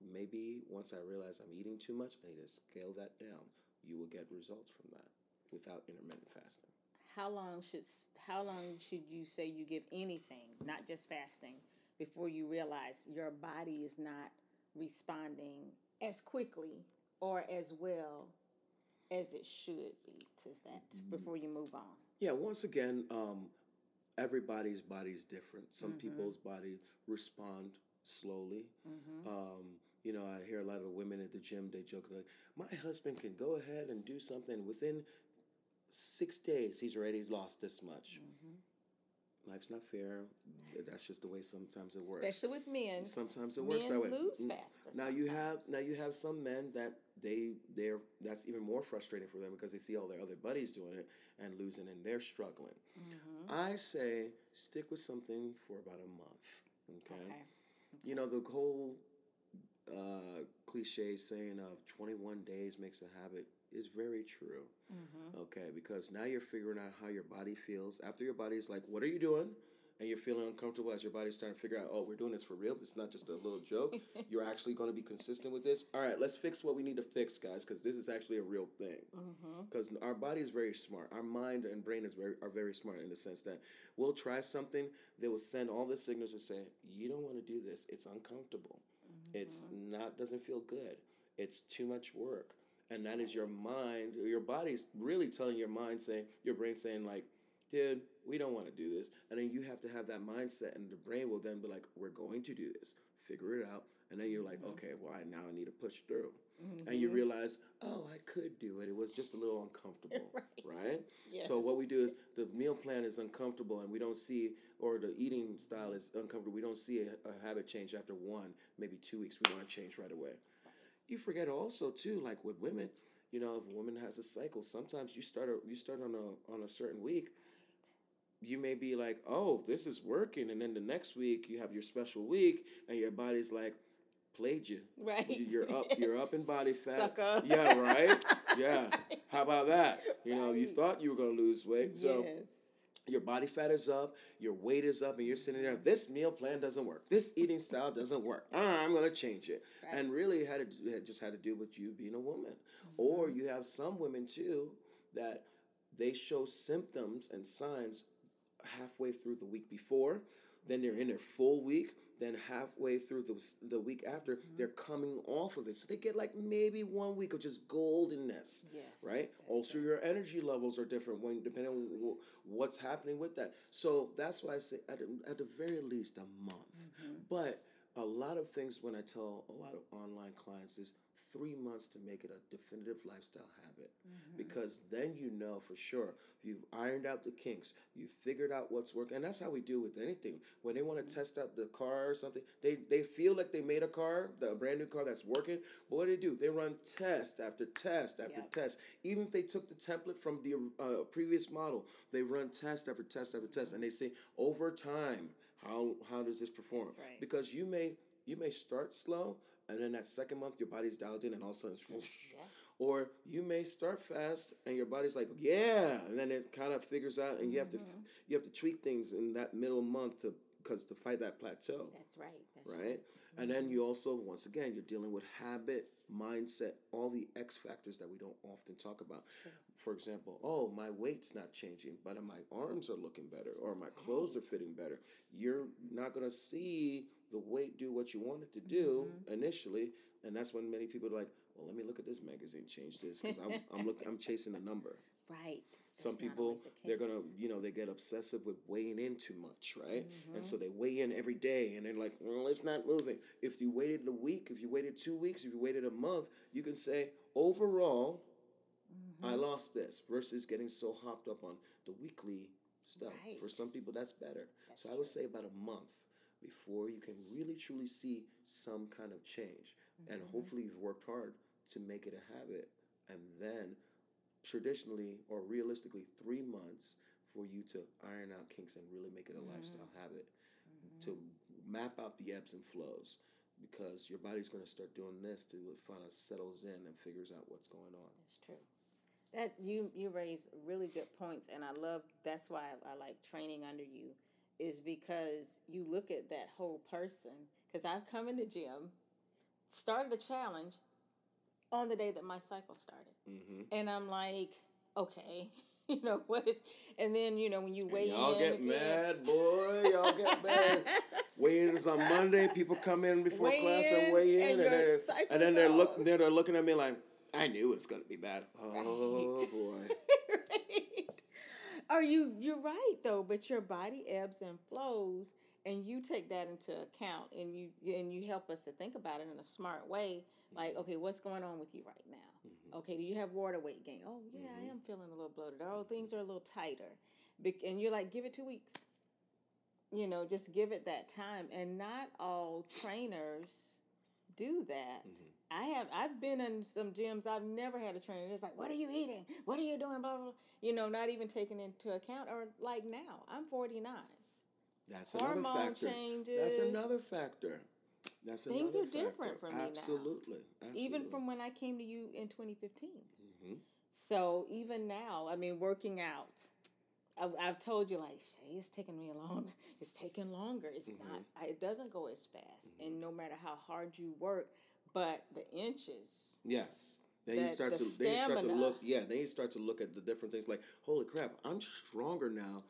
Speaker 2: Maybe once i realize i'm eating too much i need to scale that down. You will get results from that without intermittent fasting.
Speaker 1: How long should how long should you say you give anything, not just fasting, before you realize your body is not responding as quickly or as well as it should be to that before you move on?
Speaker 2: Yeah, once again, um, everybody's body is different. Some mm-hmm. people's body respond slowly. Mm-hmm. Um, you know, I hear a lot of women at the gym, they joke like, my husband can go ahead and do something within six days, he's already lost this much. Mm-hmm. life's not fair. That's just the way sometimes it works.
Speaker 1: Especially with men.
Speaker 2: Sometimes it works that way.
Speaker 1: Men lose faster.
Speaker 2: Now you have now you have some men that they they're that's even more frustrating for them because they see all their other buddies doing it and losing and they're struggling.
Speaker 1: Mhm.
Speaker 2: I say stick with something for about a month. Okay.
Speaker 1: Okay.
Speaker 2: You know the whole uh, cliche saying of twenty one days makes a habit is very true.
Speaker 1: Mhm.
Speaker 2: Okay, because now you're figuring out how your body feels. After your body is like, "What are you doing?" And you're feeling uncomfortable as your body's starting to figure out, "Oh, we're doing this for real. This is not just a little joke. you're actually going to be consistent with this." All right, let's fix what we need to fix, guys, because this is actually a real thing.
Speaker 1: Mm-hmm.
Speaker 2: Because our body is very smart. Our mind and brain is very are very smart in the sense that we'll try something, they will send all the signals to say, "You don't want to do this. It's uncomfortable. It's mm-hmm. not doesn't feel good. It's too much work." And that is your mind, your body's really telling your mind saying, your brain saying like, "Dude, we don't want to do this." And then you have to have that mindset, and the brain will then be like, "We're going to do this. Figure it out." And then you're like, "Okay, well, I now I need to push through." And you
Speaker 1: Mhm.
Speaker 2: realize, "Oh, I could do it. It was just a little uncomfortable."
Speaker 1: Right.
Speaker 2: right?
Speaker 1: Yes.
Speaker 2: So what we do is the meal plan is uncomfortable, and we don't see, or the eating style is uncomfortable. We don't see a, a habit change after one, maybe two weeks. We want to change right away. You forget also too, like with women, you know, if a woman has a cycle, sometimes you start a, you start on a on a certain week. You may be like, oh, this is working, and then the next week you have your special week, and your body's like, played you.
Speaker 1: Right.
Speaker 2: You're up. You're up in body fat.
Speaker 1: Sucker.
Speaker 2: Yeah, right. Yeah. How about that? You know, you thought you were going to lose weight, so
Speaker 1: yes.
Speaker 2: your body fat is up, your weight is up, and you're sitting there. This meal plan doesn't work. This eating style doesn't work. Ah, I'm going to change it.
Speaker 1: Right.
Speaker 2: And really, had to just had to do with you being a woman,
Speaker 1: Mm-hmm.
Speaker 2: or you have some women too that they show symptoms and signs halfway through the week before, then they're in their full week. Then halfway through the, the week after,
Speaker 1: Mm-hmm.
Speaker 2: they're coming off of it. So they get like maybe one week of just goldenness
Speaker 1: Yes.
Speaker 2: right? Also,
Speaker 1: true.
Speaker 2: your energy levels are different when depending on what's happening with that. So that's why I say at, at the very least a month.
Speaker 1: Mhm.
Speaker 2: But a lot of things when I tell a lot of online clients is three months to make it a definitive lifestyle habit.
Speaker 1: Mhm.
Speaker 2: because then you know for sure you've ironed out the kinks you've figured out what's working and that's how we do with anything. When they want to test out the car or something they they feel like they made a car the brand new car that's working. But what do they do? They run test after test after
Speaker 1: Yep.
Speaker 2: test. Even if they took the template from the uh, previous model they run test after test after test and they say over time how how does this perform?
Speaker 1: Right.
Speaker 2: because you may you may start slow and then that second month your body's dialed in and all of a sudden it's whoosh.
Speaker 1: Yeah.
Speaker 2: Or you may start fast and your body's like, yeah, and then it kind of figures out, and you have to
Speaker 1: Mhm.
Speaker 2: you have to tweak things in that middle month to because to fight that plateau,
Speaker 1: That's right. That's
Speaker 2: right? And then you also once again you're dealing with habit, mindset, all the X factors that we don't often talk about.
Speaker 1: Sure.
Speaker 2: For example, oh my weight's not changing, but my arms are looking better, or my clothes are fitting better. You're not gonna see the weight do what you want it to do
Speaker 1: Mm-hmm.
Speaker 2: initially, and that's when many people are like, "Well, let me look at this magazine, change this," because I'm I'm look I'm chasing a number.
Speaker 1: Right.
Speaker 2: Some
Speaker 1: That's not
Speaker 2: people
Speaker 1: the
Speaker 2: they're gonna you know they get obsessive with weighing in too much, right? And
Speaker 1: Mhm.
Speaker 2: so they weigh in every day, and they're like, "Well, it's not moving." If you waited a week, if you waited two weeks, if you waited a month, you can say overall. I
Speaker 1: Mhm.
Speaker 2: lost this versus getting so hopped up on the weekly stuff.
Speaker 1: Right.
Speaker 2: For some people, that's better.
Speaker 1: That's
Speaker 2: so I would say about a month before you can really truly see some kind of change. And
Speaker 1: Mhm.
Speaker 2: hopefully, you've worked hard to make it a habit. And then, traditionally or realistically, three months for you to iron out kinks and really make it a
Speaker 1: Mhm.
Speaker 2: lifestyle habit
Speaker 1: Mhm.
Speaker 2: to map out the ebbs and flows. Because your body's going to start doing this to finally settles in and figures out what's going on.
Speaker 1: That's true. That you you raise really good points, and I love. That's why I, I like training under you, is because you look at that whole person. Because I've come in the gym, started a challenge on the day that my cycle started,
Speaker 2: Mm-hmm.
Speaker 1: and I'm like, okay, you know what is, and then you know when you weigh in, y'all
Speaker 2: get
Speaker 1: again,
Speaker 2: mad, boy. Y'all get mad. Weigh in is on Monday. People come in before
Speaker 1: Weigh
Speaker 2: class
Speaker 1: in,
Speaker 2: and weigh in,
Speaker 1: and
Speaker 2: and, they're, and then they're. They're, they're looking at me like, I knew it's gonna be bad. Oh
Speaker 1: Right.
Speaker 2: boy.
Speaker 1: Are you you're right though, but your body ebbs and flows and you take that into account and you and you help us to think about it in a smart way. Like, okay, what's going on with you right now?
Speaker 2: Mhm.
Speaker 1: Okay, do you have water weight gain? Oh yeah,
Speaker 2: Mhm.
Speaker 1: I am feeling a little bloated. Oh, things are a little tighter. Bec- and you're like, give it two weeks. you know, just give it that time. And not all trainers do that.
Speaker 2: Mm-hmm.
Speaker 1: I have I've been in some gyms I've never had a trainer. It's like, what are you eating? What are you doing? Blah blah. blah. You know, not even taking into account. Or like now, I'm 49.
Speaker 2: That's
Speaker 1: Hormone
Speaker 2: another factor.
Speaker 1: changes.
Speaker 2: That's another factor. That's
Speaker 1: Things are different
Speaker 2: factor.
Speaker 1: for me now.
Speaker 2: Absolutely. Absolutely.
Speaker 1: Even from when I came to you in 2015.
Speaker 2: hmm
Speaker 1: So even now, I mean, working out. I, I've told you like, Shay, it's taking me a long. It's taking longer. It's
Speaker 2: Mm-hmm.
Speaker 1: not. It doesn't go as fast. And no matter how hard you work, but the inches.
Speaker 2: Yes. Then you start
Speaker 1: the
Speaker 2: to then you start to
Speaker 1: stamina.
Speaker 2: look yeah, then you start to look at the different things like, holy crap, I'm stronger now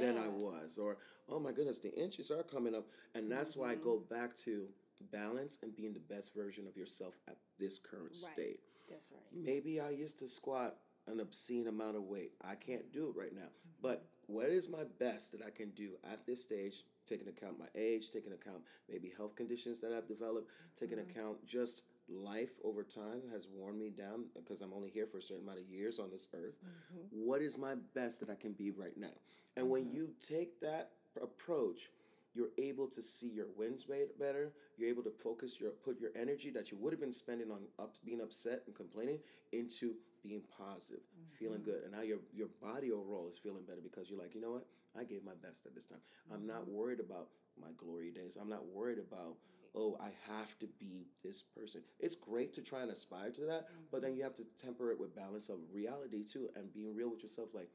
Speaker 2: than I was. Or, oh my goodness, the inches are coming up. And that's why I go
Speaker 1: Mm-hmm.
Speaker 2: back to balance and being the best version of yourself at this current
Speaker 1: Right.
Speaker 2: state.
Speaker 1: That's right.
Speaker 2: Maybe I used to squat an obscene amount of weight. I can't do it right now. But what is my best that I can do at this stage, taking account my age, taking account maybe health conditions that I've developed, taking mm-hmm. account just life over time has worn me down because I'm only here for a certain amount of years on this earth. Mm-hmm. What is my best that I can be right now? And when mm-hmm. you take that approach, you're able to see your wins be- better. You're able to focus your put your energy that you would have been spending on up, being upset and complaining into being positive, feeling mm-hmm. good, and now your your body overall is feeling better because you're like, you know what, I gave my best at this time. I'm not mm-hmm. worried about my glory days. I'm not worried about oh I have to be this person. It's great to try and aspire to that, but then mm-hmm. you have to temper it with balance of reality too, and being real with yourself. Like,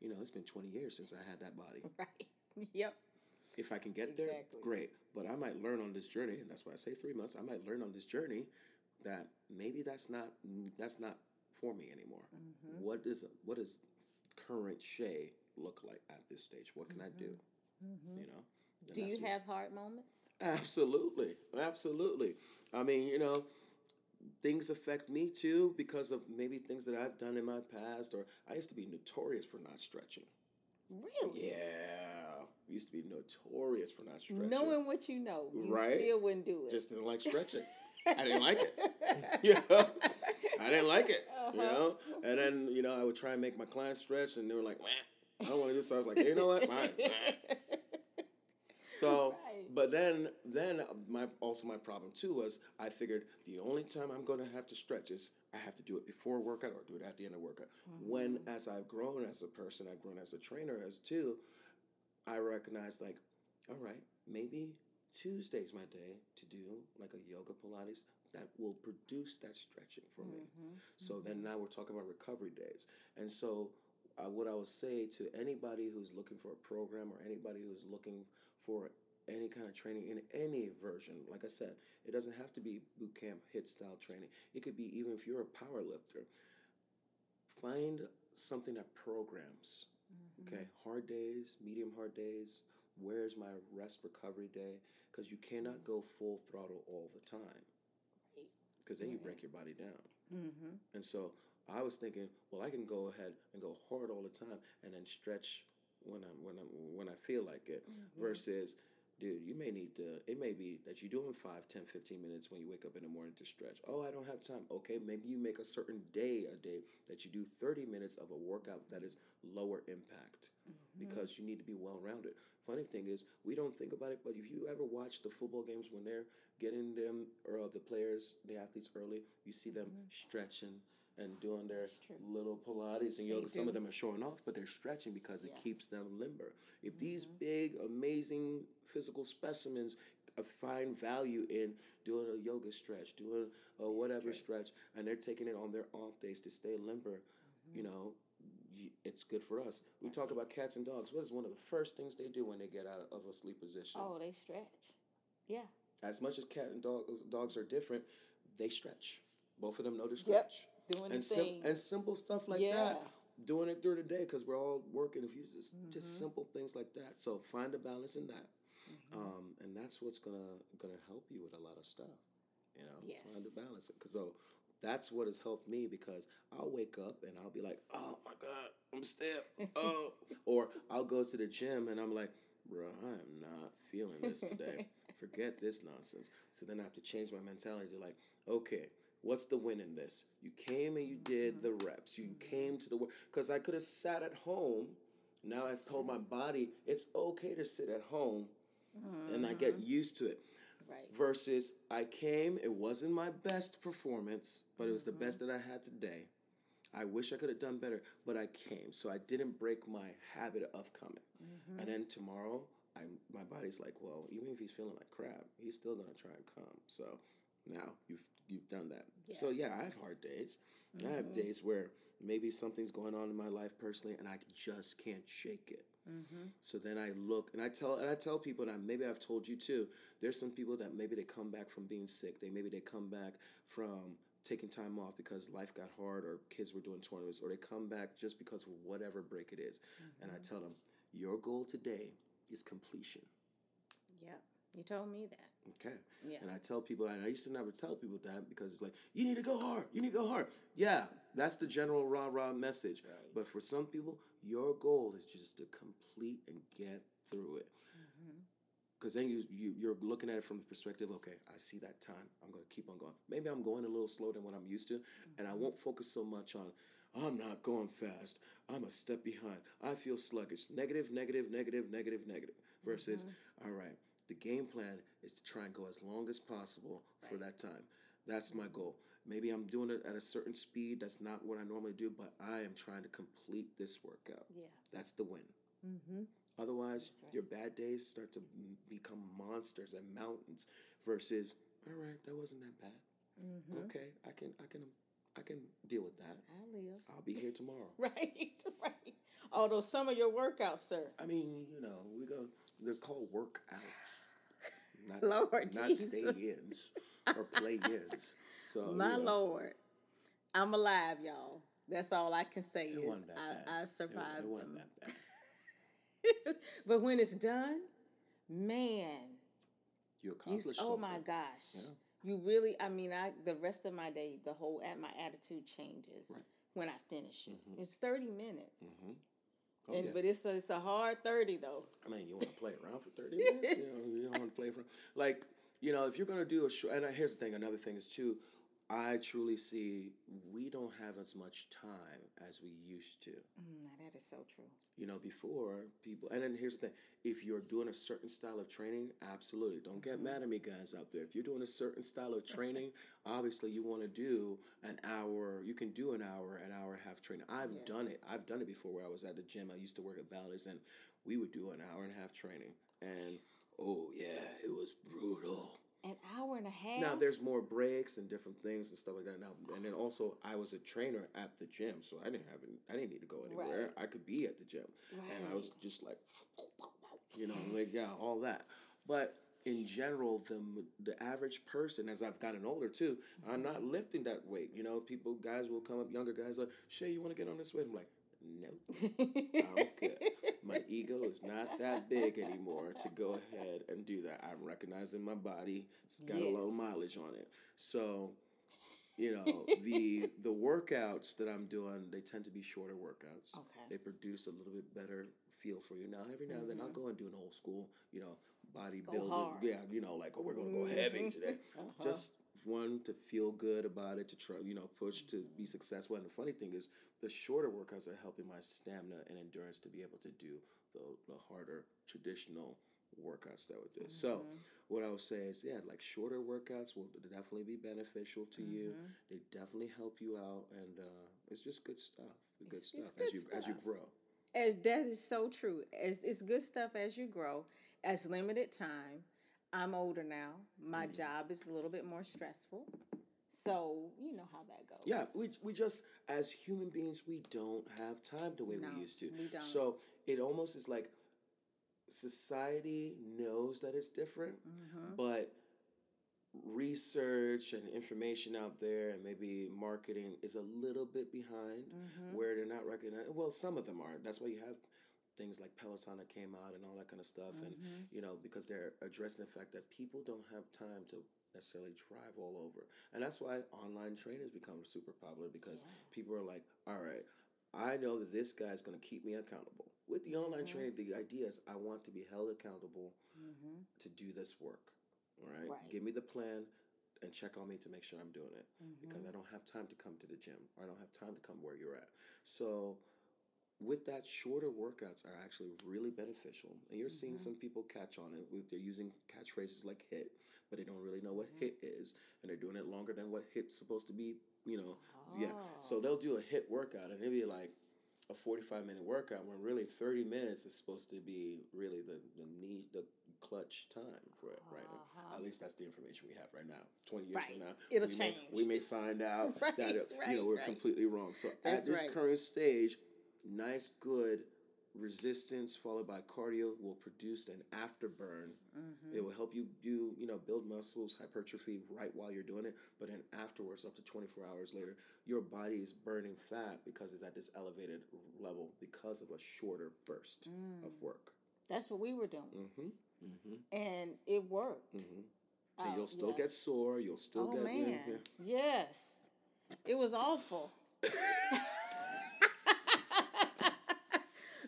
Speaker 2: you know, it's been 20 years since I had that body.
Speaker 1: Right. Yep.
Speaker 2: If I can get there, great. But I might learn on this journey, and that's why I say three months. I might learn on this journey that maybe that's not that's not for me anymore.
Speaker 1: Mm-hmm.
Speaker 2: What is what does current Shay look like at this stage? What can I do? You know. And
Speaker 1: Mm-hmm. Do you
Speaker 2: what-
Speaker 1: have hard moments?
Speaker 2: Absolutely, absolutely. I mean, you know, things affect me too because of maybe things that I've done in my past, or I used to be notorious for not stretching.
Speaker 1: Really?
Speaker 2: Yeah, used to be notorious for not stretching.
Speaker 1: Knowing what you know, you
Speaker 2: Right?
Speaker 1: still wouldn't do it.
Speaker 2: just didn't like stretching. I didn't like it. yeah. I didn't like it. You
Speaker 1: Uh-huh.
Speaker 2: know, and then you know I would try and make my clients stretch, and they were like, "Meh, "I don't want to do." So I was like, "You know what? Fine." So,
Speaker 1: Right.
Speaker 2: but then, then my also my problem too was I figured the only time I'm going to have to stretch is I have to do it before workout or do it at the end of workout. When as I've grown as a person, I've grown as a trainer as too, I recognize like, all right, maybe Tuesday's my day to do like a yoga Pilates that will produce that stretching for me. Mm-hmm. So then mm-hmm. now we're talking about recovery days. And so uh, what I would say to anybody who's looking for a program or anybody who's looking for any kind of training in any version, like I said, it doesn't have to be boot camp HIIT style training. It could be even if you're a power lifter, find something that programs. Mm-hmm. Okay, hard days, medium hard days. Where's my rest recovery day? Because you cannot go full throttle all the time. Because then you break your body down.
Speaker 1: Mm-hmm.
Speaker 2: And so I was thinking, well, I can go ahead and go hard all the time, and then stretch when I'm when I'm when I feel like it. Versus, dude, you may need to. It may be that you're doing 5, 10, 15 minutes when you wake up in the morning to stretch. Oh, I don't have time. Okay, maybe you make a certain day a day that you do 30 minutes of a workout that is lower impact because you need to be well rounded. Funny thing is, we don't think about it, but if you ever watch the football games when they're getting them or uh, the players, the athletes early, you see them stretching and doing their little Pilates and yoga. Some of them are showing off, but they're stretching because it keeps them limber. If these big, amazing physical specimens uh, find value in doing a yoga stretch, doing a whatever stretch, and they're taking it on their off days to stay limber, you know, it's good for us. We talk about cats and dogs. What is one of the first things they do when they get out of a sleep position?
Speaker 1: Oh, they stretch. Yeah.
Speaker 2: As much as cat and dog dogs are different, they stretch. Both of them know to stretch. Yep.
Speaker 1: Doing the
Speaker 2: And, sim-
Speaker 1: thing.
Speaker 2: and simple stuff like
Speaker 1: Yeah.
Speaker 2: that. Doing it during the day because we're all working. If you just
Speaker 1: Mm-hmm.
Speaker 2: just simple things like that. So find a balance in that,
Speaker 1: Mm-hmm.
Speaker 2: um, and that's what's gonna gonna help you with a lot of stuff. You know, find a
Speaker 1: Yes.
Speaker 2: balance. Because so that's what has helped me because I'll wake up and I'll be like, oh my god, I'm stiff. Oh, or I'll go to the gym and I'm like, bro, I am not feeling this today. Forget this nonsense. So then I have to change my mentality to like, okay, what's the win in this? You came and you did the mm-hmm. reps. You mm-hmm. came to the work because I could have sat at home Now I've told my mm-hmm. body it's okay to sit at home and I get used to it.
Speaker 1: Right.
Speaker 2: Versus I came, it wasn't my best performance, but it was the best mm-hmm. that I had today. I wish I could have done better, but I came. So I didn't break my habit of coming. Mm-hmm. And then tomorrow, I my body's like, well, even if he's feeling like crap, he's still gonna try and come. So now you've you've done that. So yeah, I have hard days. I have mm-hmm. days where maybe something's going on in my life personally, and I just can't shake it. Mm-hmm. So then I look and I tell and I tell people that maybe I've told you too. There's some people that maybe they come back from being sick. They maybe they come back from taking time off because life got hard or kids were doing tournaments or they come back just because of whatever break it is. And I mm-hmm. tell them, your goal today is completion.
Speaker 1: Yep. You told me that.
Speaker 2: Okay.
Speaker 1: Yeah.
Speaker 2: And I tell people, and I used to never tell people that because it's like, you need to go hard. You need to go hard. Yeah, that's the general rah rah message.
Speaker 1: Right.
Speaker 2: But for some people, your goal is just to complete and get through it.
Speaker 1: Mm-hmm.
Speaker 2: Because then you, you you're looking at it from the perspective, okay, I see that time. I'm gonna keep on going. Maybe I'm going a little slower than what I'm used to, and
Speaker 1: Mm-hmm.
Speaker 2: I won't focus so much on I'm not going fast. I'm a step behind. I feel sluggish. Negative, negative, negative, negative, negative. Versus,
Speaker 1: Mm-hmm.
Speaker 2: all right, the game plan is to try and go as long as possible for that time. That's my goal. Maybe I'm doing it at a certain speed. That's not what I normally do, but I am trying to complete this workout.
Speaker 1: Yeah.
Speaker 2: That's the win.
Speaker 1: Mm-hmm.
Speaker 2: Otherwise,
Speaker 1: right.
Speaker 2: your bad days start to become monsters and mountains. Versus, all right, that wasn't that bad.
Speaker 1: Mm-hmm.
Speaker 2: Okay, I can, I can, I can deal with that.
Speaker 1: I live.
Speaker 2: I'll be here tomorrow.
Speaker 1: Right. Right. Although some of your workouts, sir.
Speaker 2: I mean, you know, we go. They're called workouts, not
Speaker 1: Lord
Speaker 2: not
Speaker 1: Jesus.
Speaker 2: stay-ins or play-ins. So
Speaker 1: My
Speaker 2: you know,
Speaker 1: lord, I'm alive, y'all. That's all I can say
Speaker 2: it
Speaker 1: is
Speaker 2: wasn't that bad.
Speaker 1: I, I survived
Speaker 2: It, wasn't
Speaker 1: them.
Speaker 2: that bad.
Speaker 1: but when it's done, man,
Speaker 2: You
Speaker 1: you,
Speaker 2: accomplished.
Speaker 1: oh my gosh,
Speaker 2: Yeah.
Speaker 1: you really. I mean, I the rest of my day, the whole at my attitude changes
Speaker 2: Right.
Speaker 1: when I finish it.
Speaker 2: Mhm.
Speaker 1: It's thirty minutes,
Speaker 2: Mhm. Oh,
Speaker 1: and
Speaker 2: yeah.
Speaker 1: but it's a, it's a hard thirty though.
Speaker 2: I mean, you want to play around for thirty minutes? You, know, you don't want to play for like you know if you're gonna do a show. And here's the thing. Another thing is too. I truly see we don't have as much time as we used to.
Speaker 1: Mm, that is so true.
Speaker 2: You know, before people, and then here's the thing: if you're doing a certain style of training, absolutely, don't get mad at me, guys out there. If you're doing a certain style of training, obviously you want to do an hour. You can do an hour, an hour and a half training. I've
Speaker 1: Yes.
Speaker 2: done it. I've done it before. Where I was at the gym, I used to work at Bally's, and we would do an hour and a half training, and oh yeah, it was brutal.
Speaker 1: An hour and a half.
Speaker 2: Now there's more breaks and different things and stuff like that now. And then oh. also I was a trainer at the gym, so I didn't have any, I didn't need to go anywhere. I could be at the gym. And I was just like you know, like yeah, all that. But in general, the the average person, as I've gotten older too, I'm mm-hmm. not lifting that weight. You know, people, guys will come up, younger guys like, Shay, you want to get on this weight? I'm like, no, I'm good. My ego is not that big anymore to go ahead and do that. I'm recognizing my body; it's got a little
Speaker 1: Yes.
Speaker 2: mileage on it. So, you know, the the workouts that I'm doing, they tend to be shorter workouts.
Speaker 1: Okay.
Speaker 2: They produce a little bit better feel for you. Now, every now and then, I'll go and do an old school, you know, bodybuilding. Yeah, you know, like oh, we're gonna go heavy today.
Speaker 1: Uh-huh.
Speaker 2: Just one to feel good about it, to try, you know, push to be successful. And the funny thing is, the shorter workouts are helping my stamina and endurance to be able to do the, the harder traditional workouts that we do. So,
Speaker 1: Mm-hmm.
Speaker 2: what I would say is, yeah, like shorter workouts will definitely be beneficial to you.
Speaker 1: Mm-hmm.
Speaker 2: They definitely help you out, and uh, it's just good stuff. Good
Speaker 1: It's-
Speaker 2: stuff
Speaker 1: it's
Speaker 2: as
Speaker 1: good
Speaker 2: you as you grow.
Speaker 1: As that is so true. As it's good stuff as you grow. As limited time. I'm older now. My
Speaker 2: Mm-hmm.
Speaker 1: job is a little bit more stressful. So you know how that goes.
Speaker 2: Yeah, we, we just as human beings we don't have time the way
Speaker 1: No,
Speaker 2: we used to.
Speaker 1: we don't.
Speaker 2: So it almost is like society knows that it's different,
Speaker 1: Mhm.
Speaker 2: but research and information out there and maybe marketing is a little bit behind
Speaker 1: Mhm.
Speaker 2: where they're not recognized. Well, some of them aren't. That's why you have things like Peloton that came out and all that kind of stuff, and
Speaker 1: Mhm.
Speaker 2: you know because they're addressing the fact that people don't have time to necessarily drive all over, and that's why online trainers become super popular because
Speaker 1: Yeah.
Speaker 2: people are like, all right. I know that this guy is going to keep me accountable. With the online
Speaker 1: Mhm.
Speaker 2: training, the idea is I want to be held accountable
Speaker 1: Mhm.
Speaker 2: to do this work. All right?
Speaker 1: Right.
Speaker 2: Give me the plan and check on me to make sure I'm doing it because
Speaker 1: Mhm.
Speaker 2: I don't have time to come to the gym or I don't have time to come where you're at. So with that, shorter workouts are actually really beneficial. And you're seeing
Speaker 1: Mm-hmm.
Speaker 2: some people catch on it with they're using catchphrases like HIIT, but they don't really know what
Speaker 1: Mm-hmm.
Speaker 2: HIIT is, and they're doing it longer than what HIIT's supposed to be. You know, yeah. So
Speaker 1: Oh.
Speaker 2: they'll do a hit workout, and it'll be like a 45 minute workout when really 30 minutes is supposed to be really the the knee the clutch time for it right
Speaker 1: Uh-huh.
Speaker 2: at least that's the information we have right now 20 years from now
Speaker 1: It'll
Speaker 2: we
Speaker 1: change.
Speaker 2: may, we may find out
Speaker 1: Right,
Speaker 2: that it, you
Speaker 1: right,
Speaker 2: know we're
Speaker 1: right.
Speaker 2: completely wrong so
Speaker 1: That's
Speaker 2: at this
Speaker 1: right.
Speaker 2: current stage nice good resistance followed by cardio will produce an afterburn
Speaker 1: Mm-hmm.
Speaker 2: it will help you do you know build muscles hypertrophy right while you're doing it but then afterwards up to 24 hours later your body is burning fat because it's at this elevated level because of a shorter burst
Speaker 1: Mm.
Speaker 2: of work
Speaker 1: That's what we were doing,
Speaker 2: mm-hmm mm-hmm
Speaker 1: and it worked.
Speaker 2: mm-hmm and you'll still
Speaker 1: yeah.
Speaker 2: get sore you'll still
Speaker 1: Oh
Speaker 2: get
Speaker 1: man,
Speaker 2: yeah, yeah.
Speaker 1: yes, it was awful.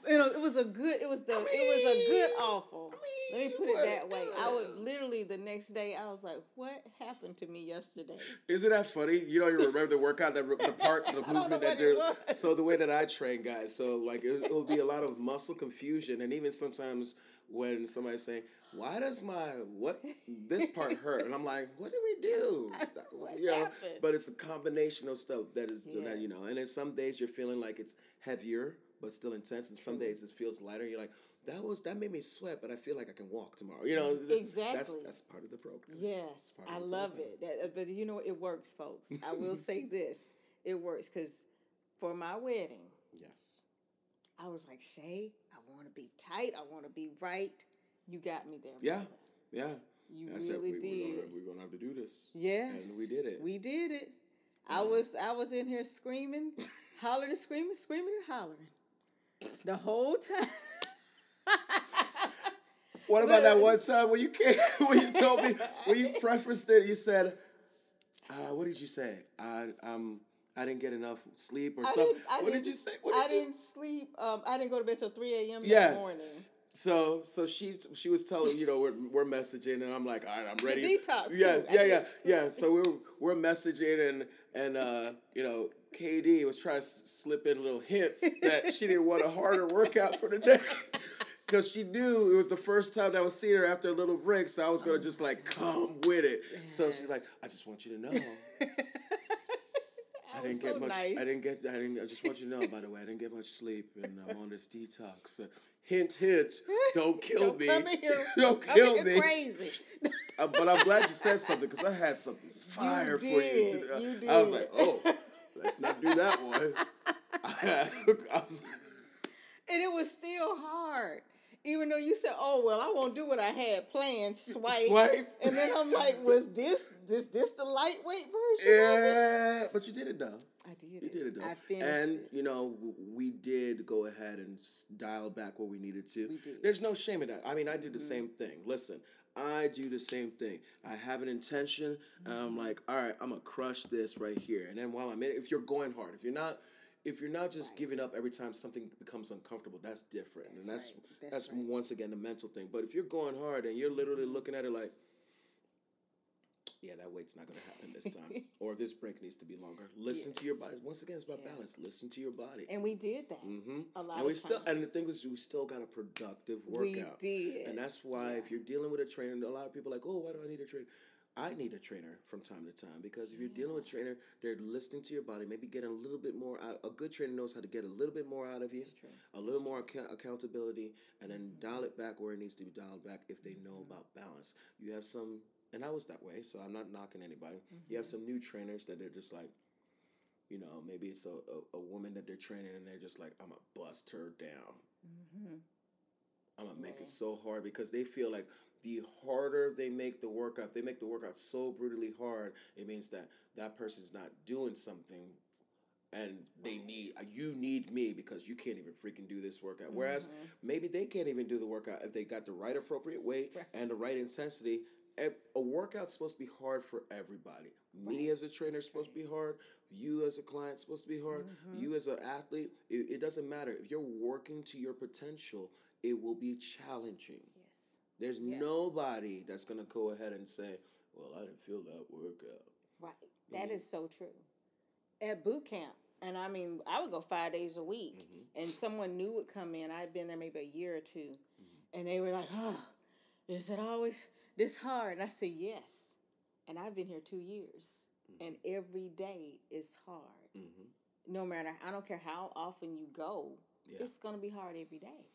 Speaker 1: you know, it was a good. It was the. it was a good awful. Let me put it that way. I was literally the next day. I was like, "What happened to me yesterday?"
Speaker 2: Isn't that funny? You don't even remember the workout, the, the part, the
Speaker 1: I don't know
Speaker 2: movement that
Speaker 1: what
Speaker 2: they're. So the way that I train guys, so like it, it'll be a lot of muscle confusion, and even sometimes when somebody's saying, "Why does my what this part hurt?" and I'm like, "What did we do?"
Speaker 1: What
Speaker 2: you know,
Speaker 1: happened.
Speaker 2: but it's a combination of stuff that is that you know, and then some days you're feeling like it's heavier but still intense, and some days it feels lighter. You're like. That was that made me sweat, but I feel like I can walk tomorrow. You know, th- That's,
Speaker 1: Exactly.
Speaker 2: that's part of the program.
Speaker 1: Yes, I love
Speaker 2: program.
Speaker 1: it. That, uh, but you know, it works, folks. I will say this: it works because for my wedding,
Speaker 2: Yes.
Speaker 1: I was like, Shay, I want to be tight. I want to be right. You got me there.
Speaker 2: Yeah.
Speaker 1: brother.
Speaker 2: Yeah.
Speaker 1: You
Speaker 2: I said
Speaker 1: really
Speaker 2: we,
Speaker 1: did.
Speaker 2: We're gonna, we're gonna have to do this.
Speaker 1: Yes.
Speaker 2: And we did it.
Speaker 1: We did it. I was I was in here screaming, hollering and screaming, screaming and hollering. The whole time.
Speaker 2: What about that one time when you came when you told me when you prefaced it, you said, uh, "What did you say? I um I didn't get enough sleep or
Speaker 1: I
Speaker 2: something." what
Speaker 1: didn't,
Speaker 2: did you say? What
Speaker 1: I
Speaker 2: did you
Speaker 1: didn't sleep. Um, I didn't go to bed till three a.m.
Speaker 2: Yeah.
Speaker 1: that morning.
Speaker 2: So so she she was telling you know we're, we're messaging and I'm like all right I'm ready.
Speaker 1: detox,
Speaker 2: Yeah
Speaker 1: too.
Speaker 2: Yeah yeah yeah. So we're we're messaging and and uh you know KD was trying to slip in little hints that she didn't want a harder workout for the day. Cause she knew it was the first time that I was seeing her after a little break, so I was gonna just like come with it. So she's like, "I just want you to know, I didn't
Speaker 1: was
Speaker 2: get
Speaker 1: so
Speaker 2: much.
Speaker 1: nice.
Speaker 2: I didn't get. I didn't. I just want you to know, by the way, I didn't get much sleep, and I'm on this detox. Uh, hint, hint. Don't kill
Speaker 1: Don't
Speaker 2: me.
Speaker 1: come here.
Speaker 2: don't kill
Speaker 1: in
Speaker 2: me.
Speaker 1: here crazy.
Speaker 2: Uh, but I'm glad you said something because I had something fire for you. today.
Speaker 1: you
Speaker 2: I was like, oh, let's not do that one.
Speaker 1: And it was still hard. Even though you said, "Oh well, I won't do what I had planned." Swipe,
Speaker 2: Swipe.
Speaker 1: and then I'm like, "Was this this this the lightweight version?" of it?
Speaker 2: yeah, but you did it though.
Speaker 1: I did
Speaker 2: You
Speaker 1: it.
Speaker 2: did it though.
Speaker 1: I finished
Speaker 2: and you know, we did go ahead and dial back what we needed to.
Speaker 1: We did.
Speaker 2: There's no shame in that. I mean, I did the
Speaker 1: Mm-hmm.
Speaker 2: same thing. Listen, I do the same thing. I have an intention, and
Speaker 1: Mm-hmm.
Speaker 2: I'm like, all right, I'm gonna crush this right here. And then while I'm in it, if you're going hard, if you're not. If you're not just
Speaker 1: Right.
Speaker 2: giving up every time something becomes uncomfortable, that's different, and
Speaker 1: That's
Speaker 2: that's
Speaker 1: right. That's
Speaker 2: that's
Speaker 1: right.
Speaker 2: once again the mental thing. But if you're going hard and you're literally looking at it like, yeah, that weight's not going to happen this time, or this break needs to be longer. Listen to your body. Once again, it's about
Speaker 1: Yeah.
Speaker 2: balance. Listen to your body.
Speaker 1: And we did that.
Speaker 2: hmm
Speaker 1: a lot
Speaker 2: and we still, and the thing is, we still got a productive workout.
Speaker 1: We did.
Speaker 2: And that's why if you're dealing with a trainer, a lot of people are like, oh, why do I need a trainer? I need a trainer from time to time because if you're dealing with a trainer, they're listening to your body, maybe getting a little bit more out. A good trainer knows how to get a little bit more out of you, a little more account- accountability, and then dial it back where it needs to be dialed back if they know about balance. You have some, and I was that way, so I'm not knocking anybody. You have some new trainers that they're just like, you know, maybe it's a, a, a woman that they're training and they're just like, I'm gonna bust her down.
Speaker 1: Mhm.
Speaker 2: I'm gonna make it so hard because they feel like the harder they make the workout, if they make the workout so brutally hard, it means that that person's not doing something, and they need you need me because you can't even freaking do this workout. Whereas
Speaker 1: Mhm.
Speaker 2: maybe they can't even do the workout if they got the right appropriate weight
Speaker 1: Right.
Speaker 2: and the right intensity. A workout's supposed to be hard for everybody. Me
Speaker 1: Right.
Speaker 2: as a trainer is supposed to be hard. You as a client supposed to be hard.
Speaker 1: Mhm.
Speaker 2: You as an athlete, it, it doesn't matter. If you're working to your potential, it will be challenging.
Speaker 1: Yes.
Speaker 2: There's
Speaker 1: Yes.
Speaker 2: nobody that's gonna go ahead and say, "Well, I didn't feel that workout."
Speaker 1: Right. That is so true. At boot camp, And I mean, I would go five days a week,
Speaker 2: Mm-hmm.
Speaker 1: and someone new would come in. I'd been there maybe a year or 2
Speaker 2: Mm-hmm.
Speaker 1: and they were like, "Oh, is it always this hard?" And I said, "Yes." And I've been here two years, and every day is hard.
Speaker 2: Mm-hmm.
Speaker 1: No matter, I don't care how often you go,
Speaker 2: Yeah.
Speaker 1: it's gonna be hard every day.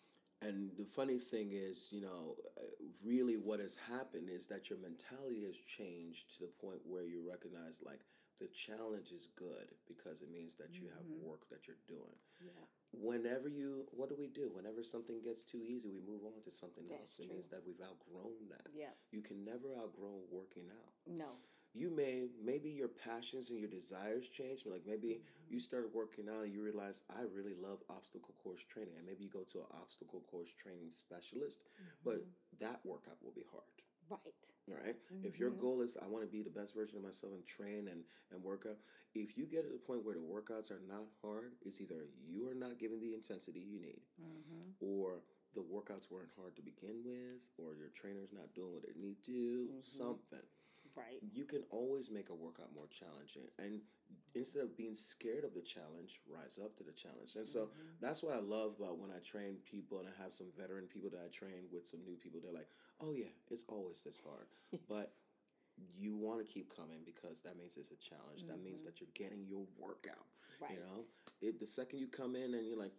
Speaker 2: And the funny thing is, you know, uh, really what has happened is that your mentality has changed to the point where you recognize like the challenge is good because it means that you have
Speaker 1: Mhm.
Speaker 2: work that you're doing.
Speaker 1: Yeah,
Speaker 2: Whenever you, what do we do? Whenever something gets too easy, we move on to something
Speaker 1: That's
Speaker 2: else. It means that we've outgrown that.
Speaker 1: yeah,
Speaker 2: You can never outgrow working out.
Speaker 1: no,
Speaker 2: You may, maybe your passions and your desires change. Like maybe
Speaker 1: Mm-hmm.
Speaker 2: you started working out and you realize, I really love obstacle course training. And maybe you go to an obstacle course training specialist, but that workout will be hard.
Speaker 1: Right,
Speaker 2: right. If your
Speaker 1: Mhm.
Speaker 2: goal is I want to be the best version of myself and train and, and work out, if you get to the point where the workouts are not hard, it's either you are not giving the intensity you need,
Speaker 1: hmm
Speaker 2: or the workouts weren't hard to begin with, or your trainer's not doing what they need to,
Speaker 1: Mhm.
Speaker 2: something.
Speaker 1: Right,
Speaker 2: You can always make a workout more challenging. And instead of being scared of the challenge, rise up to the challenge. And so
Speaker 1: Mhm.
Speaker 2: that's what I love about when I train people and I have some veteran people that I train with some new people. They're like, oh, yeah, it's always this hard. But you want to keep coming because that means it's a challenge. That means
Speaker 1: Mhm.
Speaker 2: that you're getting your workout.
Speaker 1: right,
Speaker 2: You know, it, the second you come in and you're like,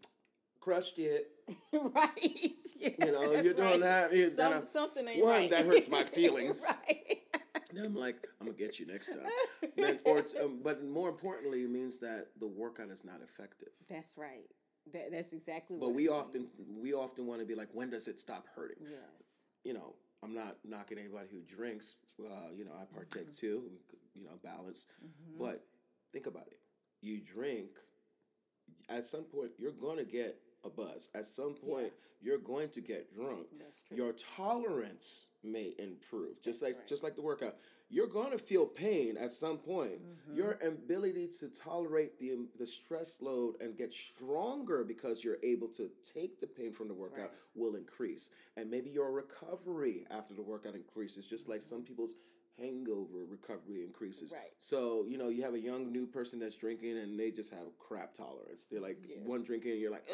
Speaker 2: crushed it,
Speaker 1: right. Yeah,
Speaker 2: you know, you're doing
Speaker 1: right.
Speaker 2: that. you-
Speaker 1: Some, something ain't
Speaker 2: one,
Speaker 1: right.
Speaker 2: that hurts my feelings.
Speaker 1: right.
Speaker 2: Then I'm like, I'm gonna get you next time. Then, or, um, but more importantly, it means that the workout is not effective.
Speaker 1: That's right. That, that's exactly what.
Speaker 2: But we often we often want to be like, when does it stop hurting?
Speaker 1: Yes.
Speaker 2: You know, I'm not knocking anybody who drinks. Uh, you know, I partake too. We could, You know, balance.
Speaker 1: Mhm.
Speaker 2: But think about it. You drink. At some point, you're going to get a buzz. At some point, you're going to get drunk.
Speaker 1: That's true.
Speaker 2: Your tolerance may improve. Just
Speaker 1: That's
Speaker 2: like
Speaker 1: right.
Speaker 2: just like the workout. You're going to feel pain at some point.
Speaker 1: Mhm.
Speaker 2: Your ability to tolerate the the stress load and get stronger because you're able to take the pain from the
Speaker 1: That's
Speaker 2: workout
Speaker 1: right.
Speaker 2: will increase. And maybe your recovery after the workout increases, just like some people's hangover recovery increases.
Speaker 1: Right.
Speaker 2: So, you know, you have a young new person that's drinking and they just have crap tolerance. They're like
Speaker 1: Yes.
Speaker 2: one drinking and you're like,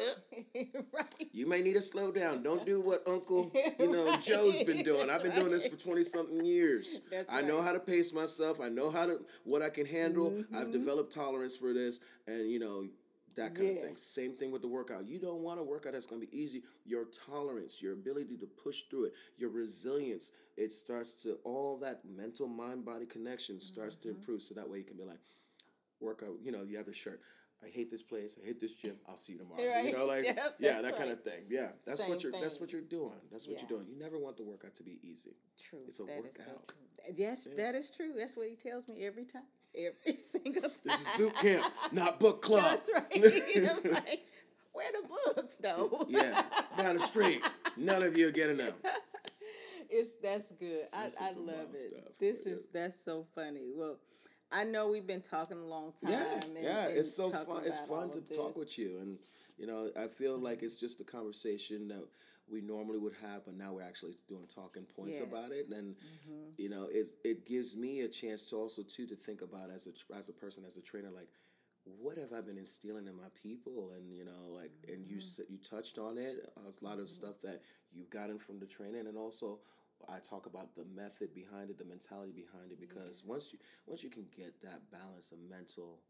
Speaker 1: right.
Speaker 2: you may need to slow down. Don't do what Uncle, you know,
Speaker 1: Right.
Speaker 2: Joe's been doing. I've been
Speaker 1: That's
Speaker 2: doing this for 20 something years.
Speaker 1: That's
Speaker 2: I know how to pace myself. I know how to what I can handle. I've
Speaker 1: Mhm.
Speaker 2: developed tolerance for this, and you know that kind of thing. Same thing with the workout. You don't want a workout that's going to be easy. Your tolerance, your ability to push through it, your resilience, it starts to all that mental mind body connection starts to
Speaker 1: Mhm.
Speaker 2: improve. So that way you can be like, workout. You know, you have the shirt. I hate this place. I hate this gym. I'll see you tomorrow. You know, like
Speaker 1: Yep,
Speaker 2: yeah, that kind of thing. Yeah, that's
Speaker 1: Same
Speaker 2: what you're. That's what you're doing. That's what
Speaker 1: Yeah.
Speaker 2: you're doing. You never want the workout to be easy.
Speaker 1: True.
Speaker 2: It's a
Speaker 1: That so
Speaker 2: workout.
Speaker 1: true. Yes,
Speaker 2: Yeah.
Speaker 1: that is true. That's what he tells me every time. Every single time.
Speaker 2: This is boot camp, not book club.
Speaker 1: That's right. I'm like, where the books though?
Speaker 2: Yeah, down the street. None of you are getting them.
Speaker 1: it's that's good. I, I love it.
Speaker 2: stuff,
Speaker 1: this is that's so funny. Well, I know we've been talking a long time.
Speaker 2: Yeah,
Speaker 1: and,
Speaker 2: yeah.
Speaker 1: and
Speaker 2: It's so fun. It's fun to talk with you, and you know, I feel like it's just a conversation that we normally would have, but now we're actually doing talking points about it, and
Speaker 1: Mhm.
Speaker 2: you know, it's it gives me a chance to also too to think about as a as a person as a trainer, like what have I been instilling in my people, and you know, like, and you
Speaker 1: Mhm.
Speaker 2: s you touched on it, a lot of
Speaker 1: Mhm.
Speaker 2: stuff that you've gotten from the training, and also. I talk about the method behind it, the mentality behind it, because
Speaker 1: Yes.
Speaker 2: once you once you can get that balance of mental,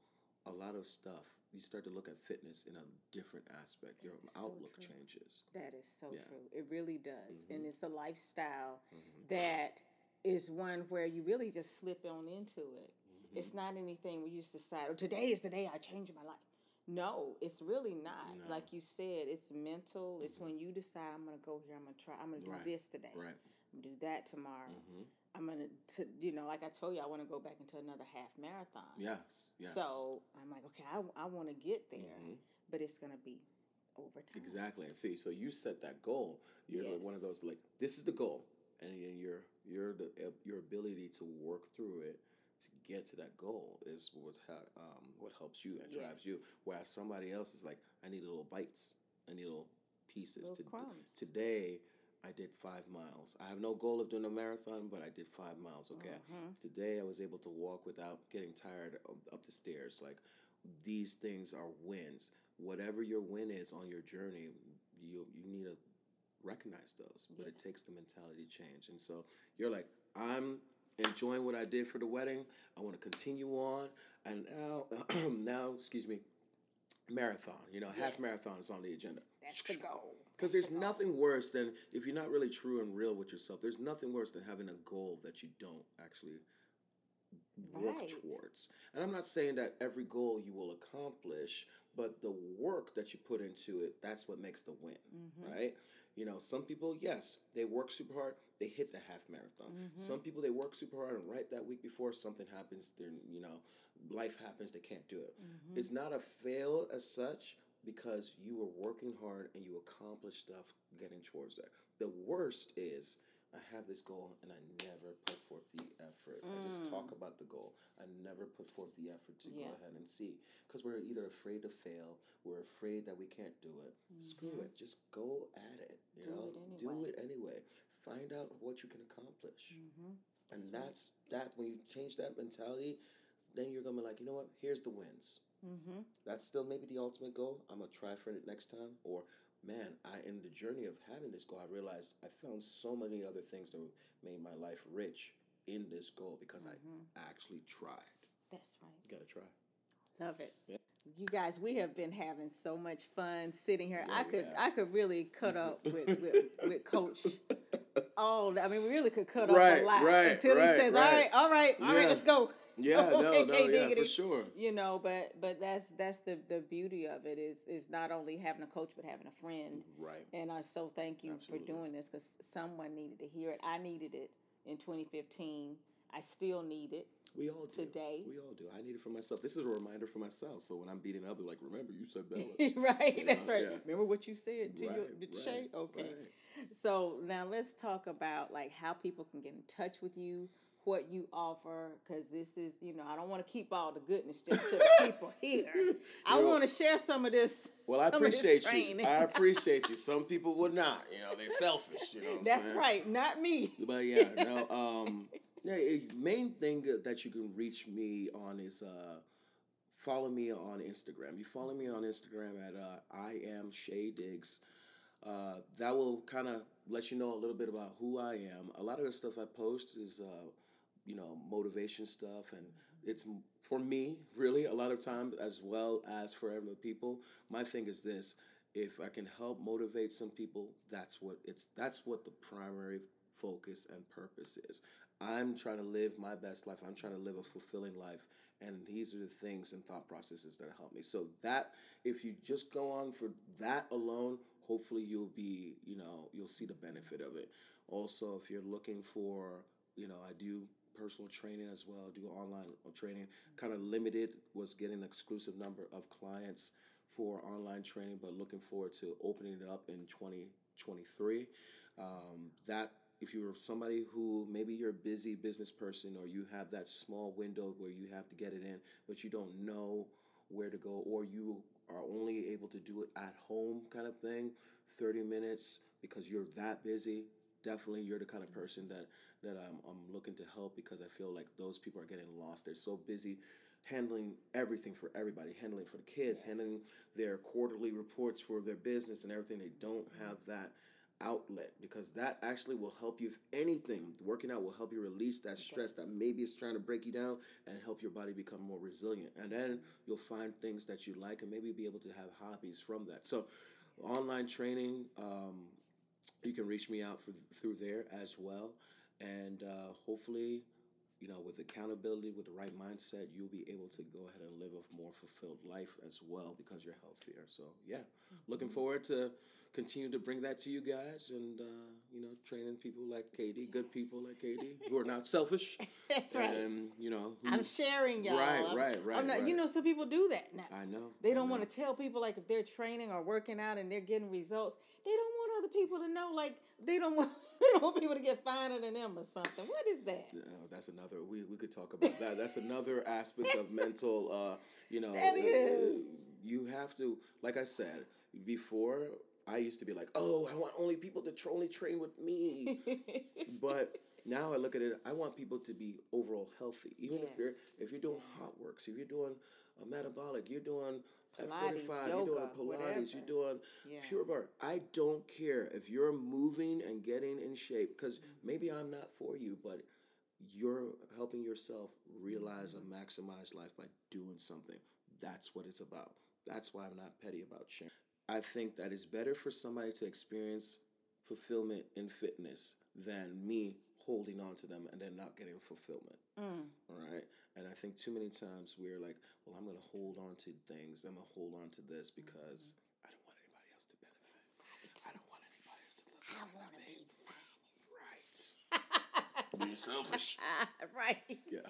Speaker 2: a lot of stuff, you start to look at fitness in a different aspect. Your
Speaker 1: That so
Speaker 2: outlook changes.
Speaker 1: That is so
Speaker 2: Yeah.
Speaker 1: true. It really does, and
Speaker 2: Mhm.
Speaker 1: it's a lifestyle
Speaker 2: Mhm.
Speaker 1: that is one where you really just slip on into it.
Speaker 2: Mhm.
Speaker 1: It's not anything where you just decide, oh, today is the day I change my life. No, it's really not.
Speaker 2: No.
Speaker 1: Like you said, it's mental. It's
Speaker 2: Mhm.
Speaker 1: when you decide, I'm going to go here, I'm going to try, I'm going to do
Speaker 2: Right.
Speaker 1: this today.
Speaker 2: Right.
Speaker 1: I'm going to do that tomorrow. I'm going to, you know, like I told you, I want to go back into another half marathon.
Speaker 2: Yes. Yes.
Speaker 1: So I'm like, okay, I, I want to get there,
Speaker 2: Mhm.
Speaker 1: but it's to be over time.
Speaker 2: Exactly. And see, so you set that goal. You're like one of those like this is the goal, and your your the uh, your ability to work through it to get to that goal is what's ha- um, what helps you and drives you. Whereas somebody else is like, I need little bites, I need little pieces.
Speaker 1: Little
Speaker 2: to
Speaker 1: crumbs.
Speaker 2: today, I did five miles. I have no goal of doing a marathon, but I did five miles. Okay.
Speaker 1: Mhm.
Speaker 2: Today I was able to walk without getting tired up, the stairs. Like these things are wins. Whatever your win is on your journey, you you need to recognize those. But it takes the mentality change. And so you're like, I'm enjoying what I did for the wedding. I want to continue on. And now, now, excuse me, marathon. You know, half
Speaker 1: Yes.
Speaker 2: marathon is on the agenda.
Speaker 1: That's the goal.
Speaker 2: Because there's nothing worse than if you're not really true and real with yourself. There's nothing worse than having a goal that you don't actually work
Speaker 1: Right.
Speaker 2: towards. And I'm not saying that every goal you will accomplish, but the work that you put into it, that's what makes the win,
Speaker 1: Mm-hmm.
Speaker 2: right? You know, some people, yes, they work super hard, they hit the half marathon.
Speaker 1: Mm-hmm.
Speaker 2: Some people, they work super hard, and right that week before something happens, then, you know, life happens, they can't do it.
Speaker 1: Mm-hmm.
Speaker 2: It's not a fail as such because you were working hard and you accomplished stuff getting towards that. The worst is I have this goal and I never put forth the effort. I just talk about the goal. I never put forth the effort to
Speaker 1: Mm. Yeah.
Speaker 2: go ahead and see because we're either afraid to fail, we're afraid that we can't do it. Screw it, just go at it. You
Speaker 1: Mm-hmm. Do
Speaker 2: know,
Speaker 1: it
Speaker 2: do it anyway. Find out what you can accomplish,
Speaker 1: Mm-hmm.
Speaker 2: and that's that. When you change that mentality, then you're gonna be like, you know what? Here's the wins
Speaker 1: Mm-hmm.
Speaker 2: that's still maybe the ultimate goal. I'm gonna try for it next time. Or, man, I in the journey of having this goal, I realized I found so many other things that made my life rich in this goal because
Speaker 1: Mm-hmm.
Speaker 2: I actually tried.
Speaker 1: That's right.
Speaker 2: You gotta try.
Speaker 1: Love it.
Speaker 2: Yeah.
Speaker 1: You guys, we have been having so much fun sitting here.
Speaker 2: Yeah,
Speaker 1: I could. I could really cut up with, with, with Coach. All, I mean, we really could cut
Speaker 2: Right,
Speaker 1: up a lot
Speaker 2: right,
Speaker 1: until
Speaker 2: right,
Speaker 1: he says, "All
Speaker 2: right.
Speaker 1: right, all right, all right,
Speaker 2: Yeah.
Speaker 1: let's go."
Speaker 2: Yeah, no,
Speaker 1: okay,
Speaker 2: no,
Speaker 1: K
Speaker 2: yeah, for sure.
Speaker 1: You know, but but that's that's the the beauty of it is is not only having a coach but having a friend.
Speaker 2: Right.
Speaker 1: And I so thank you
Speaker 2: Absolutely.
Speaker 1: for doing this because someone needed to hear it. I needed it in 2015. I still need it.
Speaker 2: We all do.
Speaker 1: Today.
Speaker 2: We all do. I need it for myself. This is a reminder for myself. So when I'm beating up, like, remember you said balance.
Speaker 1: right,
Speaker 2: You
Speaker 1: that's
Speaker 2: know,
Speaker 1: right.
Speaker 2: yeah.
Speaker 1: Remember what you said to your to
Speaker 2: right,
Speaker 1: Shay? Okay.
Speaker 2: right.
Speaker 1: So now let's talk about like how people can get in touch with you, what you offer, because this is you know I don't want to keep all the goodness just to the people here. I want to share some of this.
Speaker 2: Well, I
Speaker 1: some of this
Speaker 2: appreciate you. I appreciate you. Some people would not. You know, they're selfish. You know. what I'm
Speaker 1: That's
Speaker 2: saying?
Speaker 1: right, not me.
Speaker 2: But yeah, no. Um, yeah, main thing that you can reach me on is uh, follow me on Instagram. You follow me on Instagram at uh, I am Shay Diggs. Uh, that will kind of let you know a little bit about who I am. A lot of the stuff I post is, uh, you know, motivation stuff, and it's for me really a lot of times as well as for other people. My thing is this: if I can help motivate some people, that's what it's. That's what the primary focus and purpose is. I'm trying to live my best life. I'm trying to live a fulfilling life. And these are the things and thought processes that help me. So that if you just go on for that alone, hopefully you'll be, you know, you'll see the benefit of it. Also, if you're looking for, you know, I do personal training as well, do online training. Kind of limited was getting an exclusive number of clients for online training, but looking forward to opening it up in 2023. Um, that if you're somebody who maybe you're a busy business person or you have that small window where you have to get it in, but you don't know where to go, or you are only able to do it at home, kind of thing, 30 minutes because you're that busy. Definitely, you're the kind of person that that I'm, I'm looking to help because I feel like those people are getting lost. They're so busy handling everything for everybody, handling for the kids, handling their quarterly reports for their business and everything. They don't have that outlet because that actually will help you if anything. Working out will help you release that stress that maybe is trying to break you down and help your body become more resilient. And then you'll find things that you like and maybe be able to have hobbies from that. So online training um, you can reach me out for, through there as well and uh, hopefully you know with accountability with the right mindset you'll be able to go ahead and live a more fulfilled life as well because you're healthier so yeah looking forward to continue to bring that to you guys and uh, you know training people like katie good people like katie who are not selfish
Speaker 1: That's right.
Speaker 2: and you know who,
Speaker 1: I'm sharing y'all.
Speaker 2: Right, right, right,
Speaker 1: I'm not, You know, some people do that now.
Speaker 2: i know
Speaker 1: They don't want to tell people like if they're training or working out and they're getting results. They don't want other people to know. Like they don't want they don't want people to get finer than them or something. What is that?
Speaker 2: No, that's another. We, we could talk about that. That's another aspect of mental. Uh, you know,
Speaker 1: That
Speaker 2: uh. You have to, like I said before. I used to be like, oh, I want only people to tr- only train with me. but now I look at it. I want people to be overall healthy, even if you're if you're doing HOTWORX, if you're doing a metabolic, you're doing
Speaker 1: Pilates,
Speaker 2: forty five, you're doing
Speaker 1: yoga,
Speaker 2: Pilates,
Speaker 1: whatever.
Speaker 2: you're doing
Speaker 1: Yeah.
Speaker 2: pure barre. I don't care if you're moving and getting in shape because maybe I'm not for you, but you're helping yourself realize and maximize life by doing something. That's what it's about. That's why I'm not petty about sharing. I think that it's better for somebody to experience fulfillment in fitness than me holding on to them and then not getting fulfillment.
Speaker 1: Mm.
Speaker 2: All right. And I think too many times we're like, well, I'm going to hold on to things. I'm going to hold on to this because mm-hmm. I don't want anybody else to benefit. I don't want anybody else to look
Speaker 1: I want to
Speaker 2: than me.
Speaker 1: be
Speaker 2: Right. Being selfish.
Speaker 1: right.
Speaker 2: Yeah.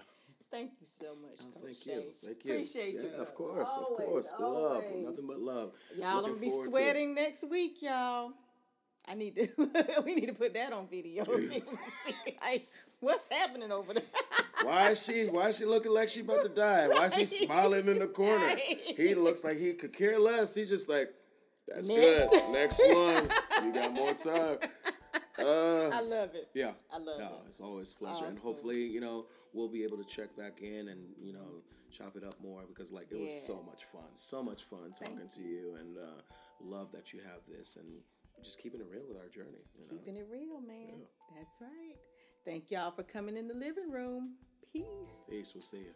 Speaker 1: Thank you so much.
Speaker 2: Oh,
Speaker 1: Coach
Speaker 2: thank you. Thank you.
Speaker 1: Appreciate
Speaker 2: yeah,
Speaker 1: you.
Speaker 2: Of course.
Speaker 1: Always,
Speaker 2: of course. Love. Nothing but love.
Speaker 1: Y'all
Speaker 2: Looking
Speaker 1: gonna be
Speaker 2: forward to
Speaker 1: sweating next week, y'all. I need to. we need to put that on video. Like, what's happening over there?
Speaker 2: Why is she? Why is she looking like she about to die? Why is he smiling in the corner? He looks like he could care less. He's just like, that's
Speaker 1: Next.
Speaker 2: good. Next one. You got more time. Uh,
Speaker 1: I love it.
Speaker 2: yeah.
Speaker 1: I love
Speaker 2: no,
Speaker 1: it.
Speaker 2: it's always a pleasure, and hopefully, you know, we'll be able to check back in and you know chop it up more because like it was so much fun, so much fun
Speaker 1: Thank
Speaker 2: talking to you, and uh, love that you have this and just keeping it real with our journey. You know?
Speaker 1: Keeping it real, man. That's right. Thank y'all for coming in the living room. Peace.
Speaker 2: Peace. We'll see you.